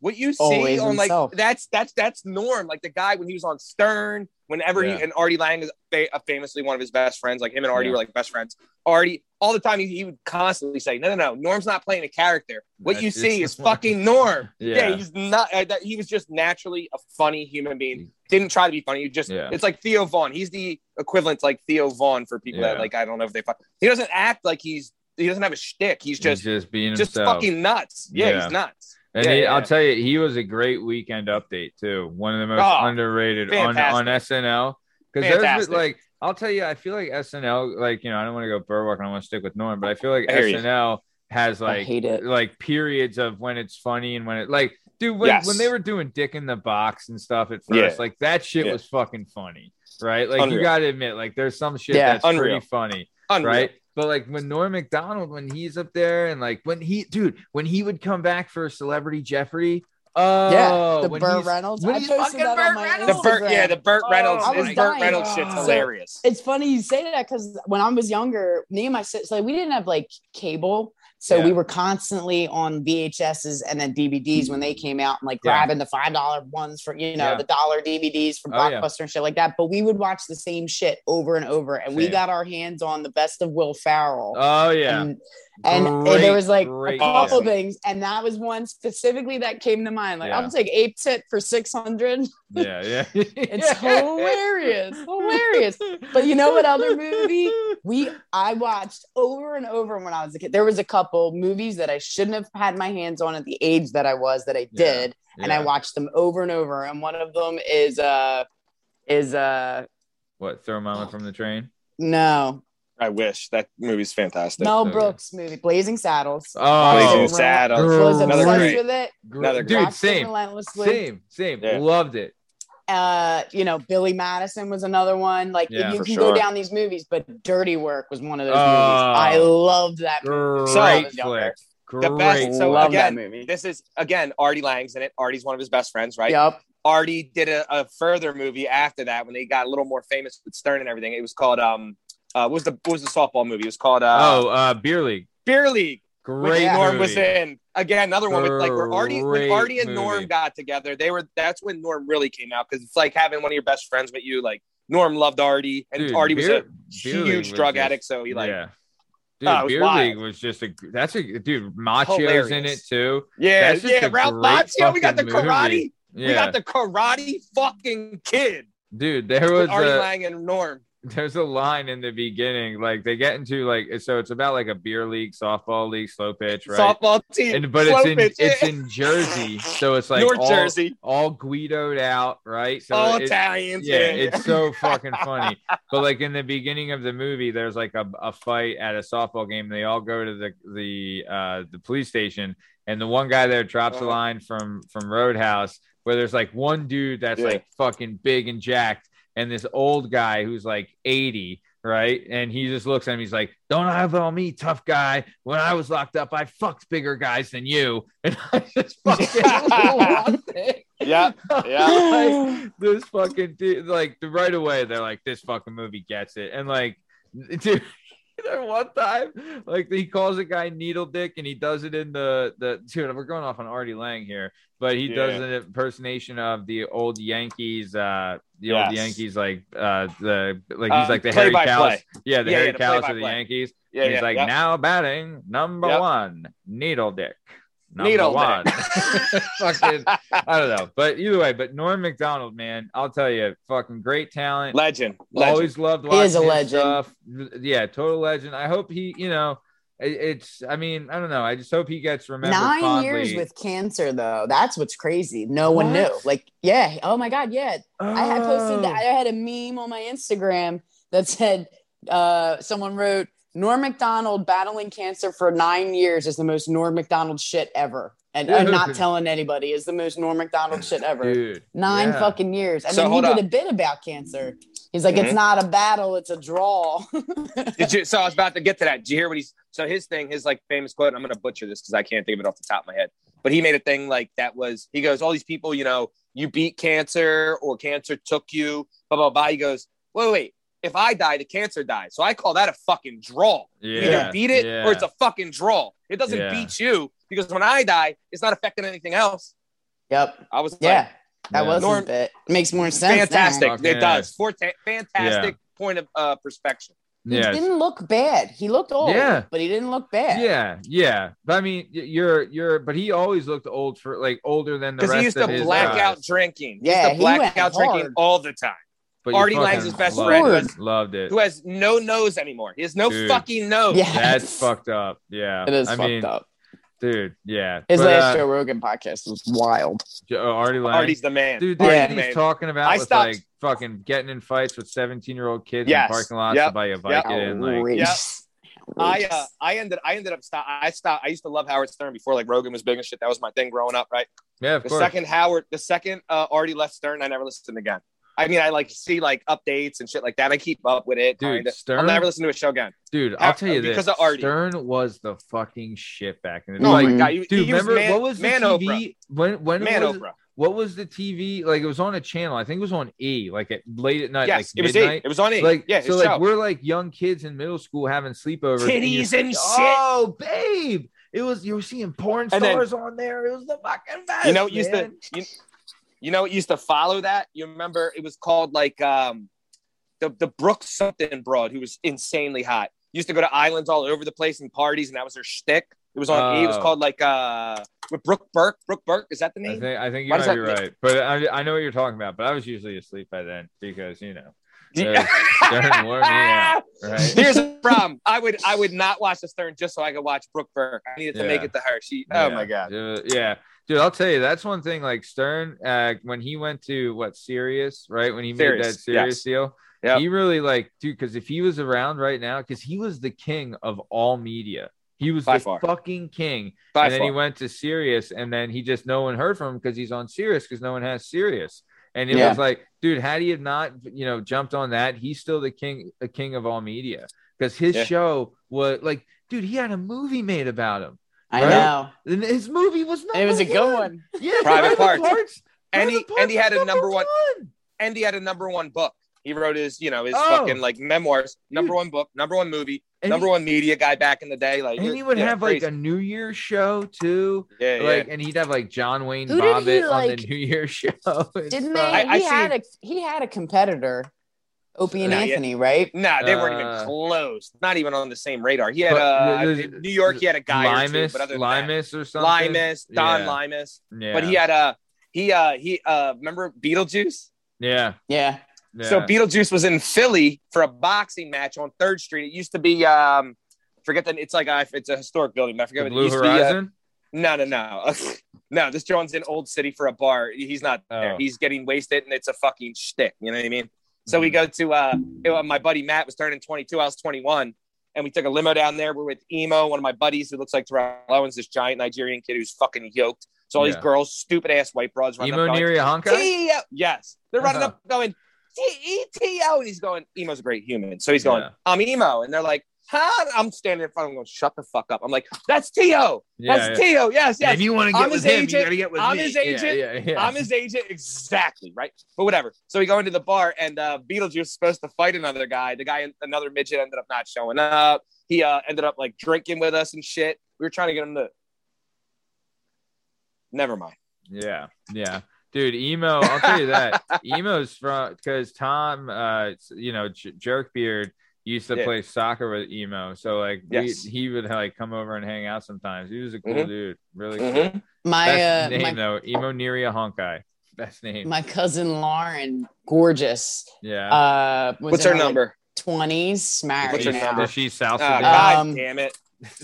what you see Always on like that's that's that's Norm, like the guy when he was on Stern. Whenever Yeah. he and Artie Lange is fa- uh, famously one of his best friends, like him and Artie Yeah. were like best friends. Artie, all the time, he, he would constantly say, "No, no, no, Norm's not playing a character. What you That's- see it's- [LAUGHS] is fucking Norm." Yeah. yeah, he's not. Uh, that, he was just naturally a funny human being. Didn't try to be funny. He just Yeah. it's like Theo Von. He's the equivalent to like Theo Von for people Yeah. that like I don't know if they fuck. He doesn't act like he's he doesn't have a shtick. He's just He's just being just himself. fucking nuts. Yeah, Yeah. he's nuts. And Yeah, he, yeah, I'll tell you, he was a great weekend update too. One of the most Oh, underrated on, fantastic. on SNL. Because there's Fantastic. like, I'll tell you, I feel like SNL, like you know, I don't want to go Burwalk, and I want to stick with Norm, but I feel like I hear you. SNL has like hate it. like periods of when it's funny and when it like, dude, when, Yes. when they were doing Dick in the Box and stuff at first, Yeah. like that shit Yeah. was fucking funny, right? Like you got to admit, like there's some shit Yeah. that's Unreal. pretty funny Unreal. right? But like when Norm Macdonald, when he's up there, and like when he, dude, when he would come back for Celebrity Jeopardy, oh, yeah, the when Burt Reynolds. when I he's posted fucking that Burt on my Reynolds. The Burt, yeah, the Burt Oh, Reynolds, I was Burt dying. Reynolds shit's Oh. hilarious. It's funny you say that because when I was younger, me and my sister, like we didn't have like cable. So Yeah. we were constantly on VHSs and then DVDs when they came out and like Yeah. grabbing the five dollar ones for you know Yeah. the dollar DVDs from Oh. Blockbuster and shit like that. But we would watch the same shit over and over, and we got our hands on the best of Will Ferrell. Oh yeah, And, and Great, there was like a couple show. things, and that was one specifically that came to mind. Like Yeah. I'll take Ape Tit for six hundred. yeah, yeah. [LAUGHS] It's hilarious, hilarious. But you know what other movie we I watched over and over when I was a kid. There was a couple movies that I shouldn't have had my hands on at the age that I was that I Yeah. did, and I watched them over and over. And one of them is uh is uh What? Throw Mama from the train? no I wish that movie's fantastic. Mel so good. Brooks movie, Blazing Saddles. Oh, Blazing Ran- Saddles. Was Another obsessed great. with it. Another dude, great. watched same, relentlessly. same, same. Yeah. Loved it. uh you know billy madison was another one like Yeah, you can sure. go down these movies but dirty work was one of those Oh. movies i loved that movie Great was younger. flick. The best- so love again, that movie This is again Artie Lange's in it. Artie's one of his best friends, right? yep Artie did a, a further movie after that when they got a little more famous with Stern and everything. It was called um uh what was the what was the softball movie? It was called uh oh, uh, beer league. Beer League, Great. Norm movie. was in. Again, another one with like where Artie when Artie and movie. Norm got together, they were that's when Norm really came out because it's like having one of your best friends with you. Like Norm loved Artie and Dude, Artie was a Beer huge was drug just- addict, so he like yeah. Dude, Oh, Beer wild. League was just a that's a dude. Macchio's in it too. yeah, yeah, Ralph Macchio. We got the karate. movie. Yeah, We got the karate fucking kid. dude. There was Artie a, Lange and Norm. There's a line in the beginning, like they get into like so it's about like a beer league, softball league, slow pitch, right? Softball team. and but it's in pitch. it's in Jersey, so it's like North all, Jersey. all Guidoed out, right? So all it- Italians. yeah, it's so [LAUGHS] fucking funny. But like in the beginning of the movie, there's like a, a fight at a softball game. They all go to the the uh, the police station, and the one guy there drops a Uh-huh. line from from Roadhouse where there's like one dude that's Yeah. like fucking big and jacked, and this old guy who's like 80. Right. And he just looks at him. He's like, Don't eyeball me, tough guy. When I was locked up, I fucked bigger guys than you. [LAUGHS] And I just [LAUGHS] fucking yeah, [LAUGHS] yeah. like this fucking dude, like the right away they're like this fucking movie gets it and like dude [LAUGHS] there one time like he calls a guy needle dick and he does it in the the dude we're going off on Artie Lange here but he does an impersonation of the old Yankees uh the old Yankees like uh the like he's Uh, like the Harry. Kalas yeah the Yeah, Harry yeah, Kalas of the play-by-play. Yankees Yeah, he's yeah, like yep. now batting number Yep. one needle dick Needle one dick. fucking I don't know, but either way, but Norm Macdonald, man, I'll tell you, fucking great talent. legend. legend. Always loved He is a legend. stuff. Yeah, total legend. I hope he, you know, it- it's. I mean, I don't know. I just hope he gets remembered. Nine fondly. years with cancer, though. That's what's crazy. No one knew. Like, yeah. Oh my God. Yeah. I had posted. Oh. I had a meme on my Instagram that said, uh, someone wrote, Norm Macdonald battling cancer for nine years is the most Norm Macdonald shit ever. And I'm not [LAUGHS] telling anybody is the most Norm Macdonald shit ever. dude. Nine yeah. fucking years. And So then he did up. a bit about cancer. He's like, Mhm. it's not a battle, it's a draw. [LAUGHS] Did you? So I was about to get to that. Did you hear what he's? So his thing, his like famous quote. I'm gonna butcher this because I can't think of it off the top of my head. But he made a thing like that was. He goes, all these people, you know, you beat cancer or cancer took you. Blah blah blah. He goes, wait wait. Wait. If I die, the cancer died. So I call that a fucking draw. You Yeah. either beat it yeah. or it's a fucking draw. It doesn't Yeah. beat you because when I die, it's not affecting anything else. yep. I was Yeah. like, That Yeah. was Norm- his bit. Makes more sense. fantastic. Fuck It does. Forta- fantastic point of uh, perspective. He Yeah. didn't look bad. He looked old, Yeah. but he didn't look bad. Yeah, yeah. But I mean, you're you're, but he always looked old for like older than the Because rest he used to his black guys. out drinking. Yeah, used he black went drinking hard. all the time. But you Artie Lange's his best loved friend, it. who has- Loved it. Who has no nose anymore. He has no Dude. fucking nose. Yeah. That's fucked up. Yeah, It is I fucked mean, up. dude. Yeah, His But, last uh, Joe Rogan podcast was wild. Jo- uh, Artie Lang. Artie's the man. Dude, Yeah. the Artie's he's talking about I with stopped- like fucking getting in fights with 17 year old kids Yes. in parking lots Yep. to buy a bike Yep. in. Like, Outrageous. I uh, I ended I ended up stop. I stopped. I used to love Howard Stern before like Rogan was big and shit. That was my thing growing up, right? yeah, of The course. second Howard, the second uh, Artie left Stern, I never listened again. I mean, I like see like updates and shit like that. I keep up with it. Dude, kinda. Stern- I'll never listen to a show again. Dude, I'll tell you this. because of Artie. Stern was the fucking shit back in the oh day. Oh like, my God, dude, he was remember man- what was the man TV? Oprah. When when Man, was Oprah. what was the TV? Like it was on a channel. I think it was on E, like at late at night, Yes, like it was midnight. It was on E. Like yeah, so, like show. we're like young kids in middle school having sleepovers. and Titties and shit. Oh, babe, it was you were seeing porn And then- stars on there. It was the fucking best. you know what used to you, you know it used to follow that you remember it was called like um the the brooke something broad who was insanely hot used to go to islands all over the place and parties and that was her shtick. it was on E. it was Oh. called like uh with brooke burke brooke burke is that the I name think I think you Why might be right, but I, I know what you're talking about. But I was usually asleep by then because you know. Stern wore me out, [LAUGHS] right? here's the problem i would i would not watch the stern just so i could watch brooke burke i needed to Yeah. make it to her she oh Yeah. my god Uh, yeah. Dude, I'll tell you, that's one thing. Like Stern, uh, when he went to what Sirius, right? When he made that Sirius yes. deal, Yep. he really like, dude, because if he was around right now, because he was the king of all media, he was By the far. fucking king. By and then far. he went to Sirius, and then he just no one heard from him because he's on Sirius because no one has Sirius. And it Yeah. was like, dude, had he not, you know, jumped on that, he's still the king, the king of all media because his Yeah. show was like, dude, he had a movie made about him. I Right? know. And his movie was number It was a good one. Yeah, Private Parts. Parts. And Private he- Parts and he had a number one- one. and he had a number one book he wrote his you know his Oh. fucking like memoirs number one book number one movie And number he, one media guy back in the day like And he would yeah, have like a New Year's show too. yeah, yeah. Like, and he'd have like John Wayne Who did he, Bobbitt on the New Year's [LAUGHS] show. Didn't they? stuff. I- I he had seen- a he had a competitor, Opie and Nah, yeah. Anthony, right? Nah, they weren't Uh, even close. Not even on the same radar. He had But uh, New York. He had a guy or two, but other than Limus or something. Limus, Don Yeah. Limus. Yeah. But he had a he uh he uh remember Beetlejuice? yeah. Yeah. yeah. So Beetlejuice was in Philly for a boxing match on Third Street. It used to be um forget that it's like a, it's a historic building. But I forget The what it Blue used to be. uh, Horizon. No, no, no. [LAUGHS] no, this John's in Old City for a bar. He's not there. Oh. He's getting wasted and it's a fucking shtick. You know what I mean? So we Mhm. go to uh it my buddy Matt was turning 22, I was 21. And we took a limo down there. We're with Emo, one of my buddies who looks like Terrell Owens, this giant Nigerian kid who's fucking yoked. So all Yeah. these girls, stupid ass white broads running Emo up going, Neri Honkai. T-O. Yes. They're running Uh-huh. up going, T-E-T-O. And he's going, Emo's a great human. So he's going. I'm Emo. And they're like, huh? I'm standing in front of them going, shut the fuck up. I'm like, that's T.O. Yeah, That's yeah. T.O. Yes, yes. If you want to I'm get his with him, agent. you gotta get with I'm me. his agent. Yeah, yeah. I'm his agent. Exactly. Right. But whatever. So we go into the bar and uh, Beetlejuice is supposed to fight another guy. The guy, another midget ended up not showing up. He uh, ended up like drinking with us and shit. We were trying to get him to. Never mind. Yeah, yeah, dude. Emo, I'll tell you that [LAUGHS] emo's from because Tom, uh, you know, J- Jerkbeard used to Yeah. play soccer with emo, so like we, he would like come over and hang out sometimes. He was a cool Mhm. dude, really cool. Mhm. My Best uh, name my, though, Emo Neria Honkai. Best name. my cousin Lauren, gorgeous. yeah. Uh, was What's in her number? Twenties, married What's her now. number? Is she South Oh, God Um, damn it.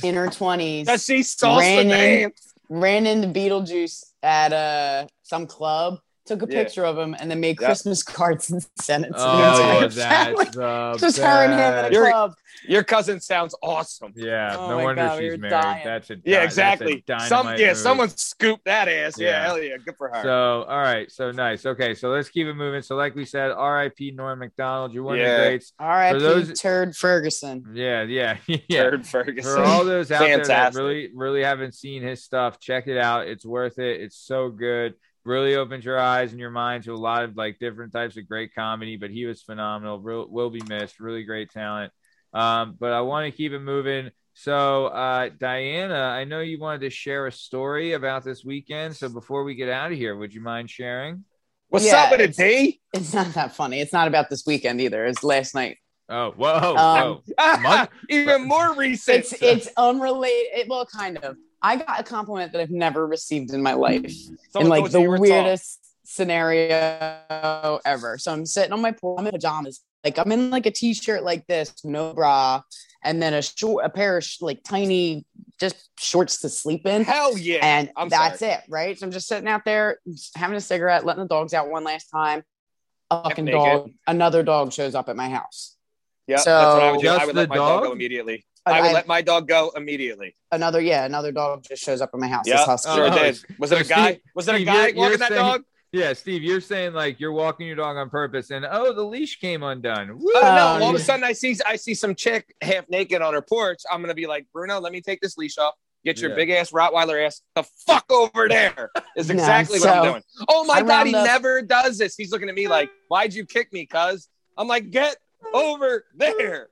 in her twenties. Does she sauce the ran in- name? ran into Beetlejuice at uh some club. Took a Yeah. picture of him, and then made Yep. Christmas cards and [LAUGHS] sent it to the Oh, entire family. that's [LAUGHS] the [LAUGHS] Just her and him at a best. You're- club. Your cousin sounds awesome. Yeah, Oh no wonder God, she's were married. dying. That's a Yeah, di- that's a exactly. Some yeah, move. someone scooped that ass. Yeah, Yeah. hell yeah, good for her. So, all right, so nice. Okay, so let's keep it moving. So, like we said, R.I.P. Norm Macdonald. You're one of the greats. R.I.P. those- Turd Ferguson. Yeah, yeah, yeah. Turd Ferguson. For all those out there that really, really haven't seen his stuff, check it out. It's worth it. It's so good. Really opens your eyes and your mind to a lot of like different types of great comedy. But he was phenomenal. Real, will be missed. Really great talent. Um, but I want to keep it moving. So, uh, Diana, I know you wanted to share a story about this weekend. So, before we get out of here, would you mind sharing? What's Yeah, up with it, it's- D? It's not that funny. It's not about this weekend either. It's last night. Oh, whoa, Um, [LAUGHS] whoa. Mon- Even more recent. It's it's unrelated. Well, kind of. I got a compliment that I've never received in my life. Mm. in like the you you tall. weirdest scenario ever. So I'm sitting on my pool, I'm in pajamas, like I'm in like a t-shirt like this, no bra, and then a short, a pair of sh- like tiny, just shorts to sleep in. Hell yeah. and I'm that's sorry. it, right? So I'm just sitting out there having a cigarette, letting the dogs out one last time. A fucking dog, another dog shows up at my house. Yeah, So- that's what I would do. Just I would the let my dog? dog? go immediately. I would I- let my dog go immediately. Another, yeah, another dog just shows up at my house. Yeah, sure Oh, did. Was it a guy? Was it a guy you're- you're walking that saying- dog? Yeah, Steve, you're saying like you're walking your dog on purpose, and oh, the leash came undone. Woo! Oh no! All of a oh, sudden, I see I see some chick half naked on her porch. I'm gonna be like, Bruno, let me take this leash off. Get your Yeah. big ass Rottweiler ass the fuck over there. Is [LAUGHS] No, exactly what I'm doing. Oh my I god, he round up- never does this. He's looking at me like, why'd you kick me, cuz? I'm like, get over there.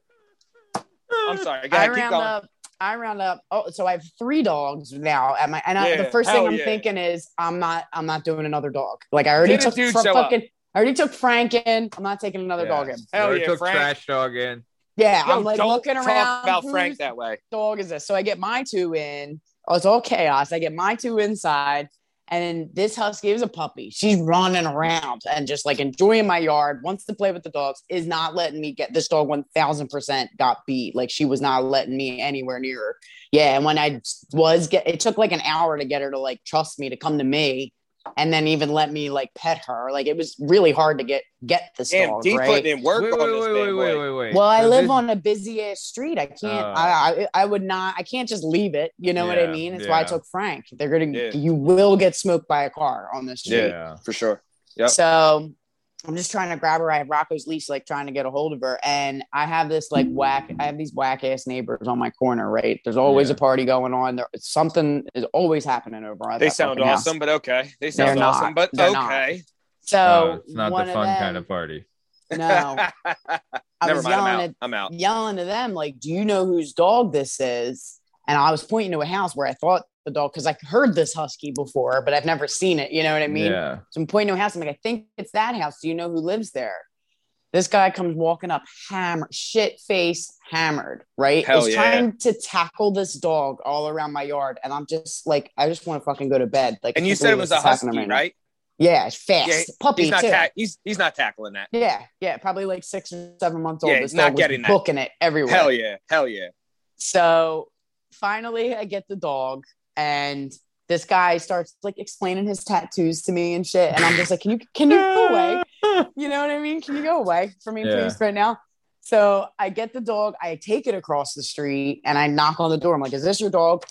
I'm sorry. Go I ahead, keep round going. up. I round up. Oh, so I have three dogs now at my. And I, Yeah, the first thing I'm yeah. thinking is, I'm not. I'm not doing another dog. Like I already Did a took. fr- show up? I already took Frank in. I'm not taking another Yeah. dog in. Hell Already yeah, took Frank. trash dog in. Yeah, Yo, I'm like don't looking talk around. about Frank that way. dog is this? So I get my two in. Oh, it's all chaos. I get my two inside. And this husky is a puppy. She's running around and just like enjoying my yard, wants to play with the dogs, is not letting me get this dog 1000% got beat. Like she was not letting me anywhere near her. Yeah. And when I was get, it took like an hour to get her to like trust me to come to me and then even let me like pet her. Like it was really hard to get, get this Damn, dog. D right? putting in work Wait, on wait, this wait, bad wait, boy. wait, wait, wait. Well, I So live this- on a busy ass street. I can't. Oh. I, I I would not. I can't just leave it. You know what I Yeah, mean? It's why I took Frank. They're gonna. Yeah. You will get smoked by a car on this street. Yeah. For sure. Yep. So I'm just trying to grab her. I have Rocco's leash, like trying to get a hold of her, and I have this like whack. I have these whack ass neighbors on my corner. Right? There's always Yeah. a party going on. There, something is always happening over at They that sound fucking house. awesome, but okay. They They're sound not. awesome, but They're not. okay. So Oh, it's not one the of fun them, kind of party. No, [LAUGHS] I Never was mind. I'm yelling out. at I'm out. yelling to them like, "Do you know whose dog this is?" And I was pointing to a house where I thought the dog because I heard this husky before, but I've never seen it. You know what I mean? yeah. So I'm pointing to a house. I'm like, I think it's that house. Do you know who lives there? This guy comes walking up, hammered, shit face, hammered, right? Hell Is yeah. trying to tackle this dog all around my yard, and I'm just like, I just want to fucking go to bed. Like, And you said it was a husky, now. right? Yeah, it's fast, Yeah, puppy He's not too. tack- he's he's not tackling that. Yeah, yeah, probably like six or seven months old. Yeah, he's not was getting that. booking it everywhere. Hell yeah. Hell yeah. So finally, I get the dog, and this guy starts like explaining his tattoos to me and shit. And I'm just like, can you can you go away? [LAUGHS] You know what I mean? Can you go away for me, Yeah. please, right now? So I get the dog, I take it across the street, and I knock on the door. I'm like, is this your dog?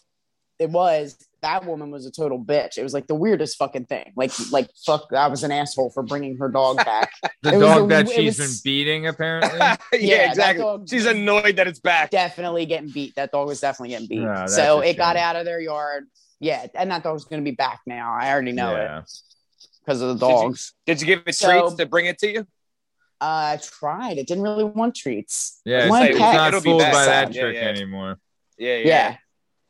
It was. That woman was a total bitch. It was like the weirdest fucking thing. Like, like fuck, I was an asshole for bringing her dog back. [LAUGHS] The It dog a- that it she's was- been beating, apparently. [LAUGHS] yeah, that exactly. She's annoyed that it's back. definitely getting beat. That dog was definitely getting beat. Oh, that's so a it got out of their yard. Yeah, and that dog's going to be back now. I already know it because of the Did you- dogs. Did you give it So- treats to bring it to you? Uh, I tried. It didn't really want treats. Yeah, it's, wanted it's not It'll fooled back. by that Yeah, trick yeah. anymore. Yeah, Yeah. yeah.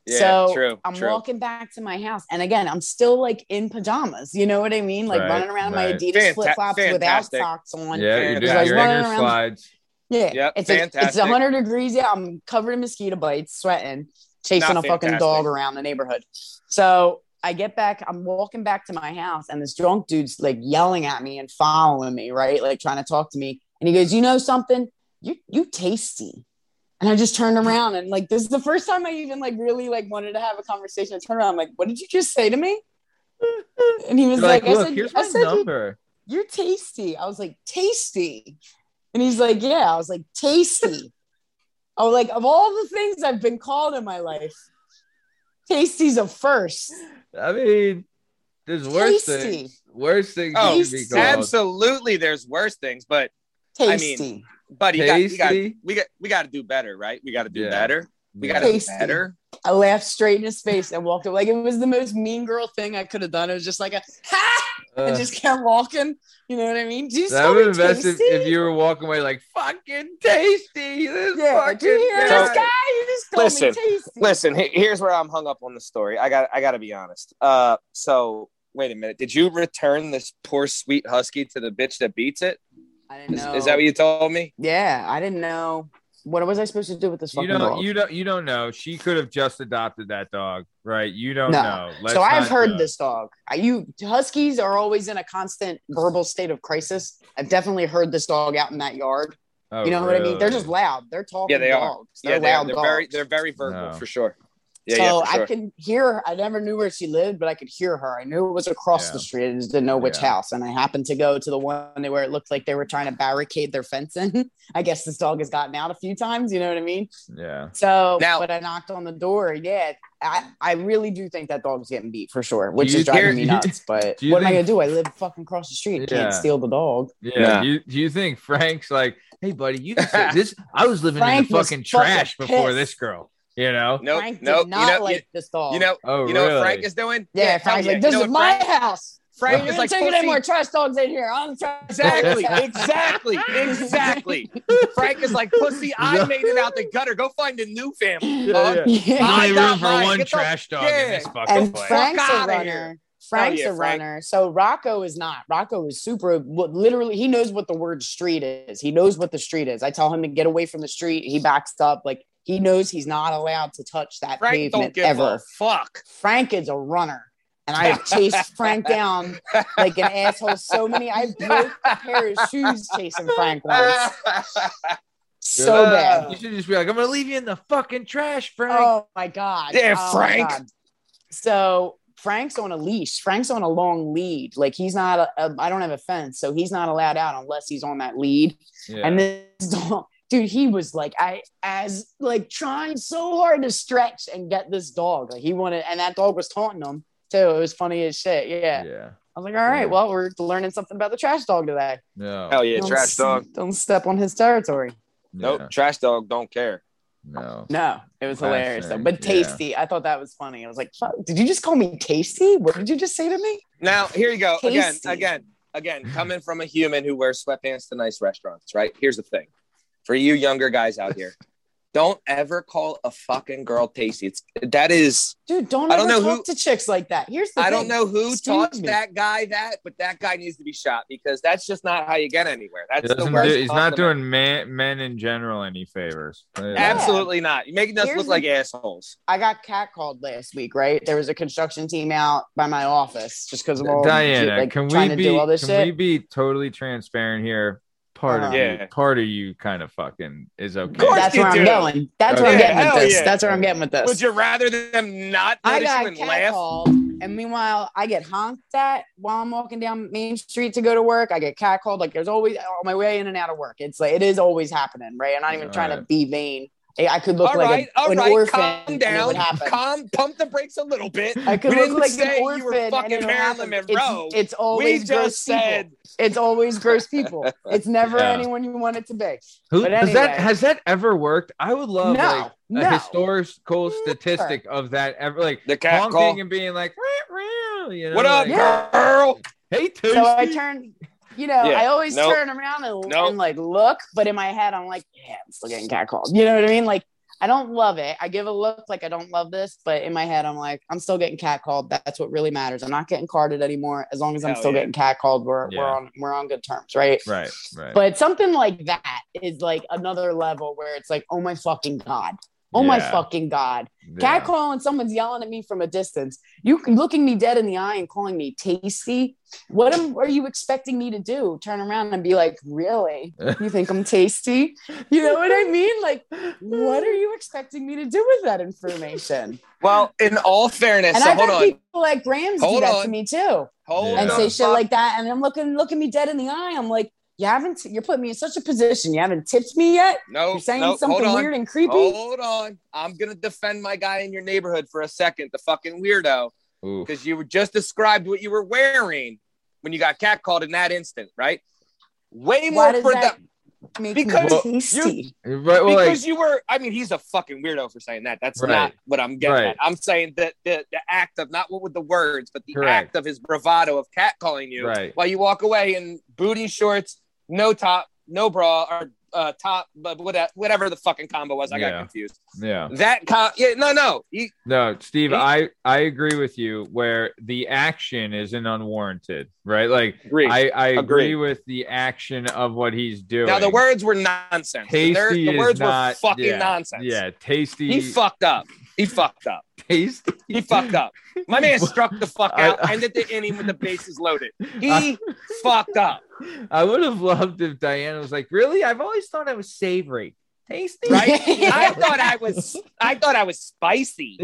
Yeah, so true. I'm true. walking back to my house, and again, I'm still like in pajamas. You know what I mean? Like Right, running around in my. Adidas Fanta- flip flops without socks on. Yeah, you're doing I your around- slides. Yeah, Yep, it's like, it's 100 degrees Yeah, I'm covered in mosquito bites, sweating, chasing Not a fucking fantastic. dog around the neighborhood. So I get back. I'm walking back to my house, and this drunk dude's like yelling at me and following me, right? Like trying to talk to me. And he goes, "You know something? You you tasty." And I just turned around and like this is the first time I even like really like wanted to have a conversation. I turned around, I'm like, "What did you just say to me?" And he was You're like, like, I said, here's I my said you- number. you're tasty. I was like, tasty. And he's like, yeah. I was like, tasty. [LAUGHS] Oh, like, of all the things I've been called in my life, tasty's a first. I mean, there's worse Tasty. things. Worse things Oh, you could be called. absolutely. There's worse things, but I mean, buddy, you got, you got, we got, we got to do better, right? We got to do Yeah. better. We got to do Tasty. better. I laughed straight in his face and walked away. Like it was the most mean girl thing I could have done. It was just like a ha and Uh, just kept walking. You know what I mean? Do that still would be have been best if, if you were walking away like fucking tasty. This yeah, fucking do you hear So- this guy? You just called Listen, me tasty. Listen, here's where I'm hung up on the story. I got, I got to be honest. Uh, so wait a minute. Did you return this poor sweet husky to the bitch that beats it? I didn't Is, know. is that what you told me? Yeah, I didn't know. What was I supposed to do with this You fucking don't, dog? you don't, you don't know. She could have just adopted that dog, right? You don't No. know. Let's so I've heard judge. this dog. I, you huskies are always in a constant verbal state of crisis. I've definitely heard this dog out in that yard. Oh, you know what I mean? They're just loud. They're talking Yeah, they are. dogs. They're yeah, they're, loud they're dogs. very, they're very verbal No. for sure. Yeah, so yeah, sure. I can hear. her. I never knew where she lived, but I could hear her. I knew it was across Yeah. the street. I just didn't know which Yeah. house. And I happened to go to the one where it looked like they were trying to barricade their fence in. [LAUGHS] I guess this dog has gotten out a few times. You know what I mean? Yeah. So, Now- but I knocked on the door. Yeah, I, I really do think that dog's getting beat for sure, which is driving care- me do [LAUGHS] you- nuts. But do you what am I gonna do? I live fucking across the street. Yeah. Can't steal the dog. Yeah. Yeah. Do, you, do you think Frank's like, hey, buddy, you can say [LAUGHS] this? I was living Frank in the was fucking fucking trash before this girl, you know? Nope, Frank did nope. not you know, like this dog. you, you know, Oh, you know really? what Frank is doing? yeah, hell Frank's yeah. like, You this know is my Frank- house. Frank You're is not like, taking any more trash dogs in here. I'm trash. Exactly, [LAUGHS] exactly, exactly. Frank is like, pussy, [LAUGHS] I made it out the gutter. Go find a new family. Yeah, yeah. Yeah. I Only got room for mine. one Get trash dog yeah. in this fucking and place. Frank's a runner. here. Frank's yeah, a Frank. runner. So Rocco is not. Rocco is super. what- Literally, he knows what the word street is. He knows what the street is. I tell him to get away from the street. He backs up. Like he knows he's not allowed to touch that Frank don't pavement give ever. a fuck. Frank is a runner. And I have [LAUGHS] chased Frank down like an asshole so many. I broke a pair of shoes chasing Frank once. So Uh, bad. You should just be like, I'm gonna leave you in the fucking trash, Frank. Oh my god. Yeah, Oh, Frank. God. So Frank's on a leash. Frank's on a long lead. Like he's not. A, a, I don't have a fence, so he's not allowed out unless he's on that lead. yeah. And this [LAUGHS] dog, dude, he was like, I as like trying so hard to stretch and get this dog. Like he wanted, and that dog was taunting him too. It was funny as shit. Yeah. yeah. I was like, all right, Yeah. well, we're learning something about the trash dog today. No. Hell yeah, Don't trash s- dog. Don't step on his territory. Nope, trash dog don't care. No. No, it was hilarious though. But Fascinating, yeah. tasty, I thought that was funny. I was like, "Fuck, did you just call me tasty? What did you just say to me? Now, here you go. Again, again, again, coming from a human who wears sweatpants to nice restaurants, right? Here's the thing. For you younger guys out here, don't ever call a fucking girl tasty. It's that is Dude, don't I don't ever know talk who- to chicks like that. Here's the I thing. don't know who Excuse taught me. that guy that, but that guy needs to be shot because that's just not how you get anywhere. That's the worst. do- he's not doing man, men in general any favors. Absolutely not. You're making us Here's look the- like assholes. I got catcalled last week, right? There was a construction team out by my office just because of all Diana, like, can trying we to do all be this can shit. we be totally transparent here? Part of Uh-huh. you, part of you kind of fucking is okay. course That's you where I'm going. That's where I'm Okay. getting with this. yeah. That's where I'm getting with this. Would you rather them not I notice you got and laugh? catcalled, and meanwhile, I get honked at while I'm walking down Main Street to go to work. I get catcalled. Like there's always on my way in and out of work. It's like it is always happening, right? I'm not even trying to be vain. I I could look All like right, a, all an right, orphan. calm down, would happen. calm, pump the brakes a little bit. I could we look didn't like say an orphan. you were and fucking it would Marilyn. Monroe. It's, it's we always just gross said people. It's always gross people. [LAUGHS] It's never Yeah. anyone you want it to be. Who but does that has that ever worked? I would love no, like a no. historical statistic of that ever like the cat honking call. and being like, "Meow, meow," you know, What up, like, Yeah. girl? Hey, Toasty. So I turn, you know, Yeah. I always Nope. turn around and, Nope. and like look, but in my head, I'm like, yeah, I'm still getting catcalled. You know what I mean? Like, I don't love it. I give a look like I don't love this, but in my head, I'm like, I'm still getting catcalled. That's what really matters. I'm not getting carded anymore. As long as I'm Hell still yeah. getting catcalled, we're Yeah. we're on we're on good terms, right? right, right. But something like that is like another level where it's like, oh my fucking god. Oh my fucking god! Yeah. Cat calling, someone's yelling at me from a distance. You looking me dead in the eye and calling me tasty. What am, are you expecting me to do? Turn around and be like, really? You think I'm tasty? [LAUGHS] You know what I mean? Like, what are you expecting me to do with that information? Well, in all fairness, And so I've hold had on. people like Grams do that on. to me too, Hold and Yeah. say shit like that. And I'm looking, looking me dead in the eye. I'm like, you haven't, you're putting me in such a position. You haven't tipped me yet. No, You're saying no, something weird and creepy. Hold on. I'm gonna defend my guy in your neighborhood for a second, the fucking weirdo, Oof. because you were just described what you were wearing when you got catcalled in that instant, right? Way more Why does produ- that make Because me tasty? Right, well, like, because you were i mean he's a fucking weirdo for saying that that's Right. not what i'm getting Right. at i'm saying that the, the act of not what with the words but the Correct. act of his bravado of catcalling you Right. while you walk away in booty shorts no top no bra or uh, top but whatever, whatever the fucking combo was i got confused yeah. that com- yeah no no he, No, Steve, He- I I agree with you where the action isn't unwarranted, right? Like Agreed. I I agree Agreed. with the action of what he's doing. now the words were nonsense tasty They're- the is words not, were fucking yeah, nonsense Yeah, tasty. he fucked up he fucked up [LAUGHS] tasty. he fucked up my man struck the fuck I- out ended the inning with the bases loaded he I- fucked up I would have loved if Diana was like, "Really? I've always thought I was savory, tasty." right? I [LAUGHS] thought I was I thought I was spicy.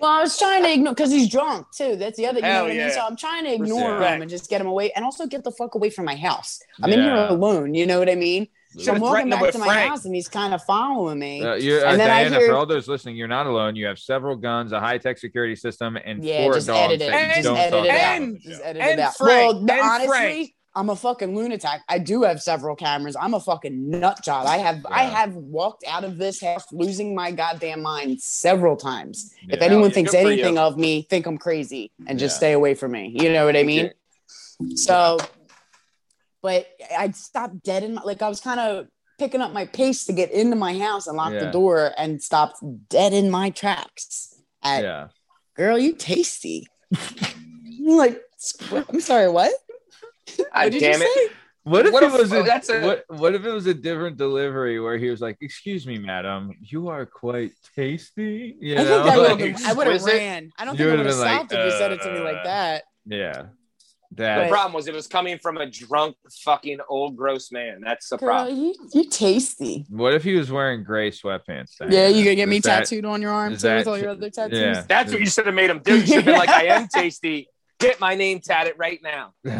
Well, I was trying to ignore because he's drunk too. That's the other, you know Hell what I mean? So I'm trying to ignore Respect. him and just get him away and also get the fuck away from my house. I'm in here alone, you know what I mean? So I'm Should've walking threatened him back with to my Frank. house and he's kind of following me. Uh, you're, uh, And then I Diana, hear- for all those listening, you're not alone. You have several guns, a high tech security system, and yeah, four just dogs edit it. And- Just edit it out. on the Just edit it out. Frank, well, and honestly, Frank. I'm a fucking lunatic. I do have several cameras. I'm a fucking nut job. I have I have walked out of this house losing my goddamn mind several times. If anyone yeah, thinks anything you. of me, think I'm crazy and just Yeah. stay away from me. You know what I mean? So, but I stopped dead in my, like I was kind of picking up my pace to get into my house and lock Yeah. the door and stopped dead in my tracks. At Yeah. girl, you tasty. [LAUGHS] Like, I'm sorry, what? What did damn you it. say? What if What it was a, oh, that's a- what, what if it was a different delivery where he was like, "Excuse me, madam, you are quite tasty." You I know, I would [LAUGHS] Like, have I would have exquisite. ran. I don't You think I would've would have been like, stopped if you said it to me uh, like that. yeah, The problem was it was coming from a drunk fucking old gross man. That's the Girl, problem. you you tasty. What if he was wearing gray sweatpants? Diana? Yeah, you gonna get me Is that- tattooed on your arm is too with all your other tattoos. Yeah. That's what you should have made him do. You should have been like, I am tasty. Get my name tatted right now. [LAUGHS] Oh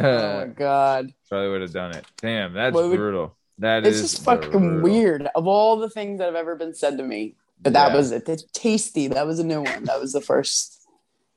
my god. Probably would have done it. Damn, that's would- brutal. That This is is fucking brutal. weird. Of all the things that have ever been said to me, but that Yeah. was it. It's tasty. That was a new one. That was the first.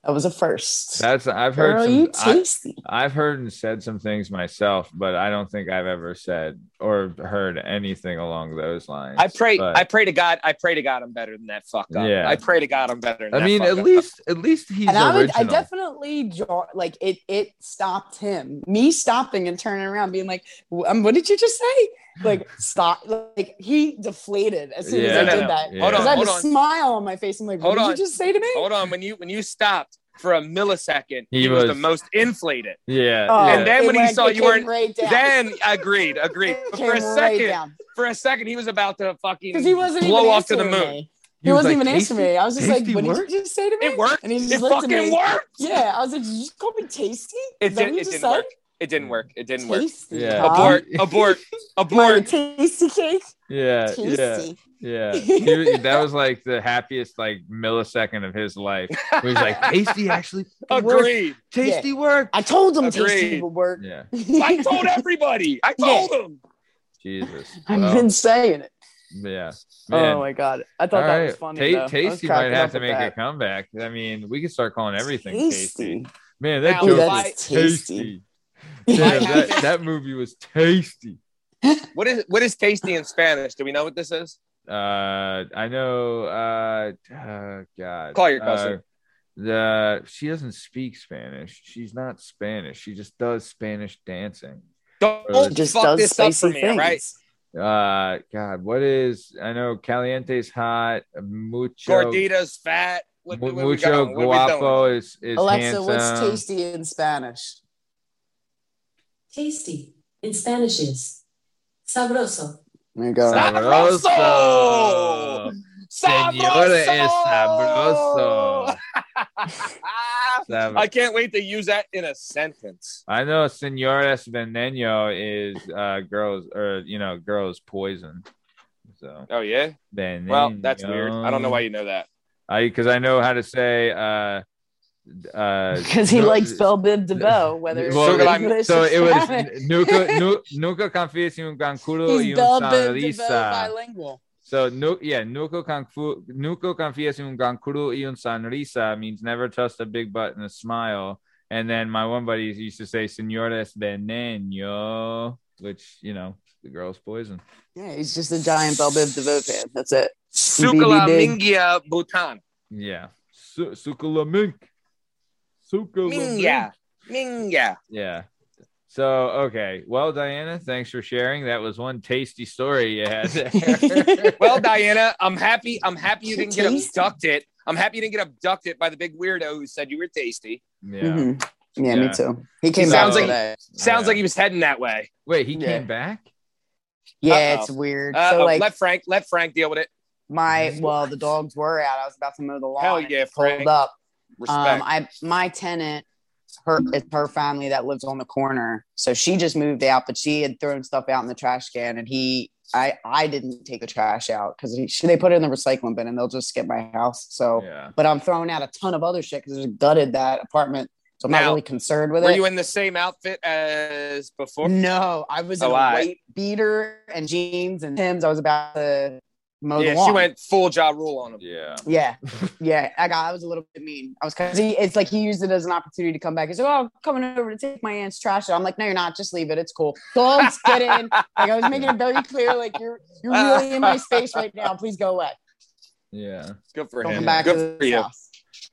That was a first. That's I've heard Girl, some. you I, tasty. I've heard and said some things myself, but I don't think I've ever said or heard anything along those lines. I pray. But- I pray to God. I pray to God I'm better than that fuck up. Yeah. I pray to God I'm better. Than I that mean, fuck at up. least at least he's and I, would, I definitely like it. It stopped him. Me stopping and turning around, being like, um, "What did you just say?" Like stop. Like he deflated as soon Yeah. as I No, no, did no. that. Yeah. Hold Because on, I had hold a on. smile on my face. I'm like, Hold "What on. did you just say to me?" Hold on. When you when you stopped for a millisecond, He he, was, was- the most inflated. Yeah, Oh. And then it when he saw you weren't- right down. Then agreed, agreed. [LAUGHS] But for a second, down. for a second, he was about to fucking because he wasn't blow even off to the moon. me. He He, was wasn't like, even answering "Tasty- me. I was just like, "What work?" did you just say to me?" It worked. And he just It looked at fucking me. worked. Yeah, I was like, "Did you just call me tasty?" It Is that did. you It just didn't said? work. It didn't work. It didn't work. Yeah. huh? Abort. Abort. [LAUGHS] My Abort. tasty cake. yeah, yeah, Tasty. yeah. [LAUGHS] He that was like the happiest like millisecond of his life. Where he's like, "Tasty actually [LAUGHS] worked. Agreed. Tasty work." I told him tasty would work. Yeah, I told everybody. I told him. Jesus. I've Well, been saying it. yeah, oh man. Oh my god, I thought All that right. was funny. Ta- though. I was tasty might have to at make a comeback. I mean, we could start calling everything tasty. Tasty. Man, that Now, joke Ooh, if was that's tasty. tasty. Damn, that, that movie was tasty. What is what is tasty in Spanish? Do we know what this is? Uh, I know. Uh, uh God. Call your cousin. Uh, the she doesn't speak Spanish. She's not Spanish. She just does Spanish dancing. Don't She just fuck does this up for me, things. all right? Uh, God, what is? I know Caliente's hot. Mucho. Gordita's fat. What, mu- what mucho got? What we guapo is is Alexa, handsome. what's tasty in Spanish? Tasty in Spanish is sabroso. There you. Sabroso! Señora es sabroso. Sab- [LAUGHS] I can't wait to use that in a sentence. I know Señores Veneno is uh girls or you know girls poison. So Oh yeah. veneno. Well, that's weird. I don't know why you know that. I because I know how to say uh uh Because he no- likes Belle Biv DeVoe, [LAUGHS] whether it's Well, it- English so or it was Spanish. nunca nu, nunca confíes en un gancudo y He's un Belle Biv DeVoe sonrisa. bilingual. So nu, yeah, nunca confu, nunca confíes en un gancudo y un sonrisa means never trust a big butt and a smile. And then my one buddy used to say "Señores veneno," which you know the girl's poison. Yeah, he's just a giant Belle Biv DeVoe fan. That's it. Sukala Mingia Bhutan. Yeah, Su- Sukala mink. Sukala mink. Mingia. Mingia. Yeah. So okay, well, Diana, thanks for sharing. That was one tasty story you had there. [LAUGHS] Well, [LAUGHS] Diana, I'm happy. I'm happy you didn't get abducted. I'm happy you didn't get abducted by the big weirdo who said you were tasty. yeah. Mhm. Yeah, Yeah. me too. He came Sounds back like- today. Sounds Yeah. like he was heading that way. Wait, he Yeah. came back. Yeah, Uh-oh. it's weird. Uh, so like let Frank let Frank deal with it. my well, the dogs were out. I was about to mow the lawn. Hell yeah, it pulled Frank. up. Respect. Um, I my tenant, her it's her family that lives on the corner. So she just moved out, but she had thrown stuff out in the trash can, and he, I, I didn't take the trash out because they put it in the recycling bin, and they'll just skip my house. So, Yeah. but I'm throwing out a ton of other shit because I just gutted that apartment, so I'm not really concerned with Were it. Were you in the same outfit as before? no, I was in Oh, a I- white beater and jeans and Tim's. I was about to mow yeah, the lawn. she went full job rule on him. Yeah. Yeah, [LAUGHS] yeah. I got. I was a little bit mean. I was because he. It's like he used it as an opportunity to come back. He's like, "Oh, I'm coming over to take my aunt's trash." out." I'm like, "No, you're not. Just leave it. It's cool. Dogs get in." Like I was making it very clear. Like you're you're really in my space right now. Please go away. Yeah. Good for Don't him. back Good for you. house.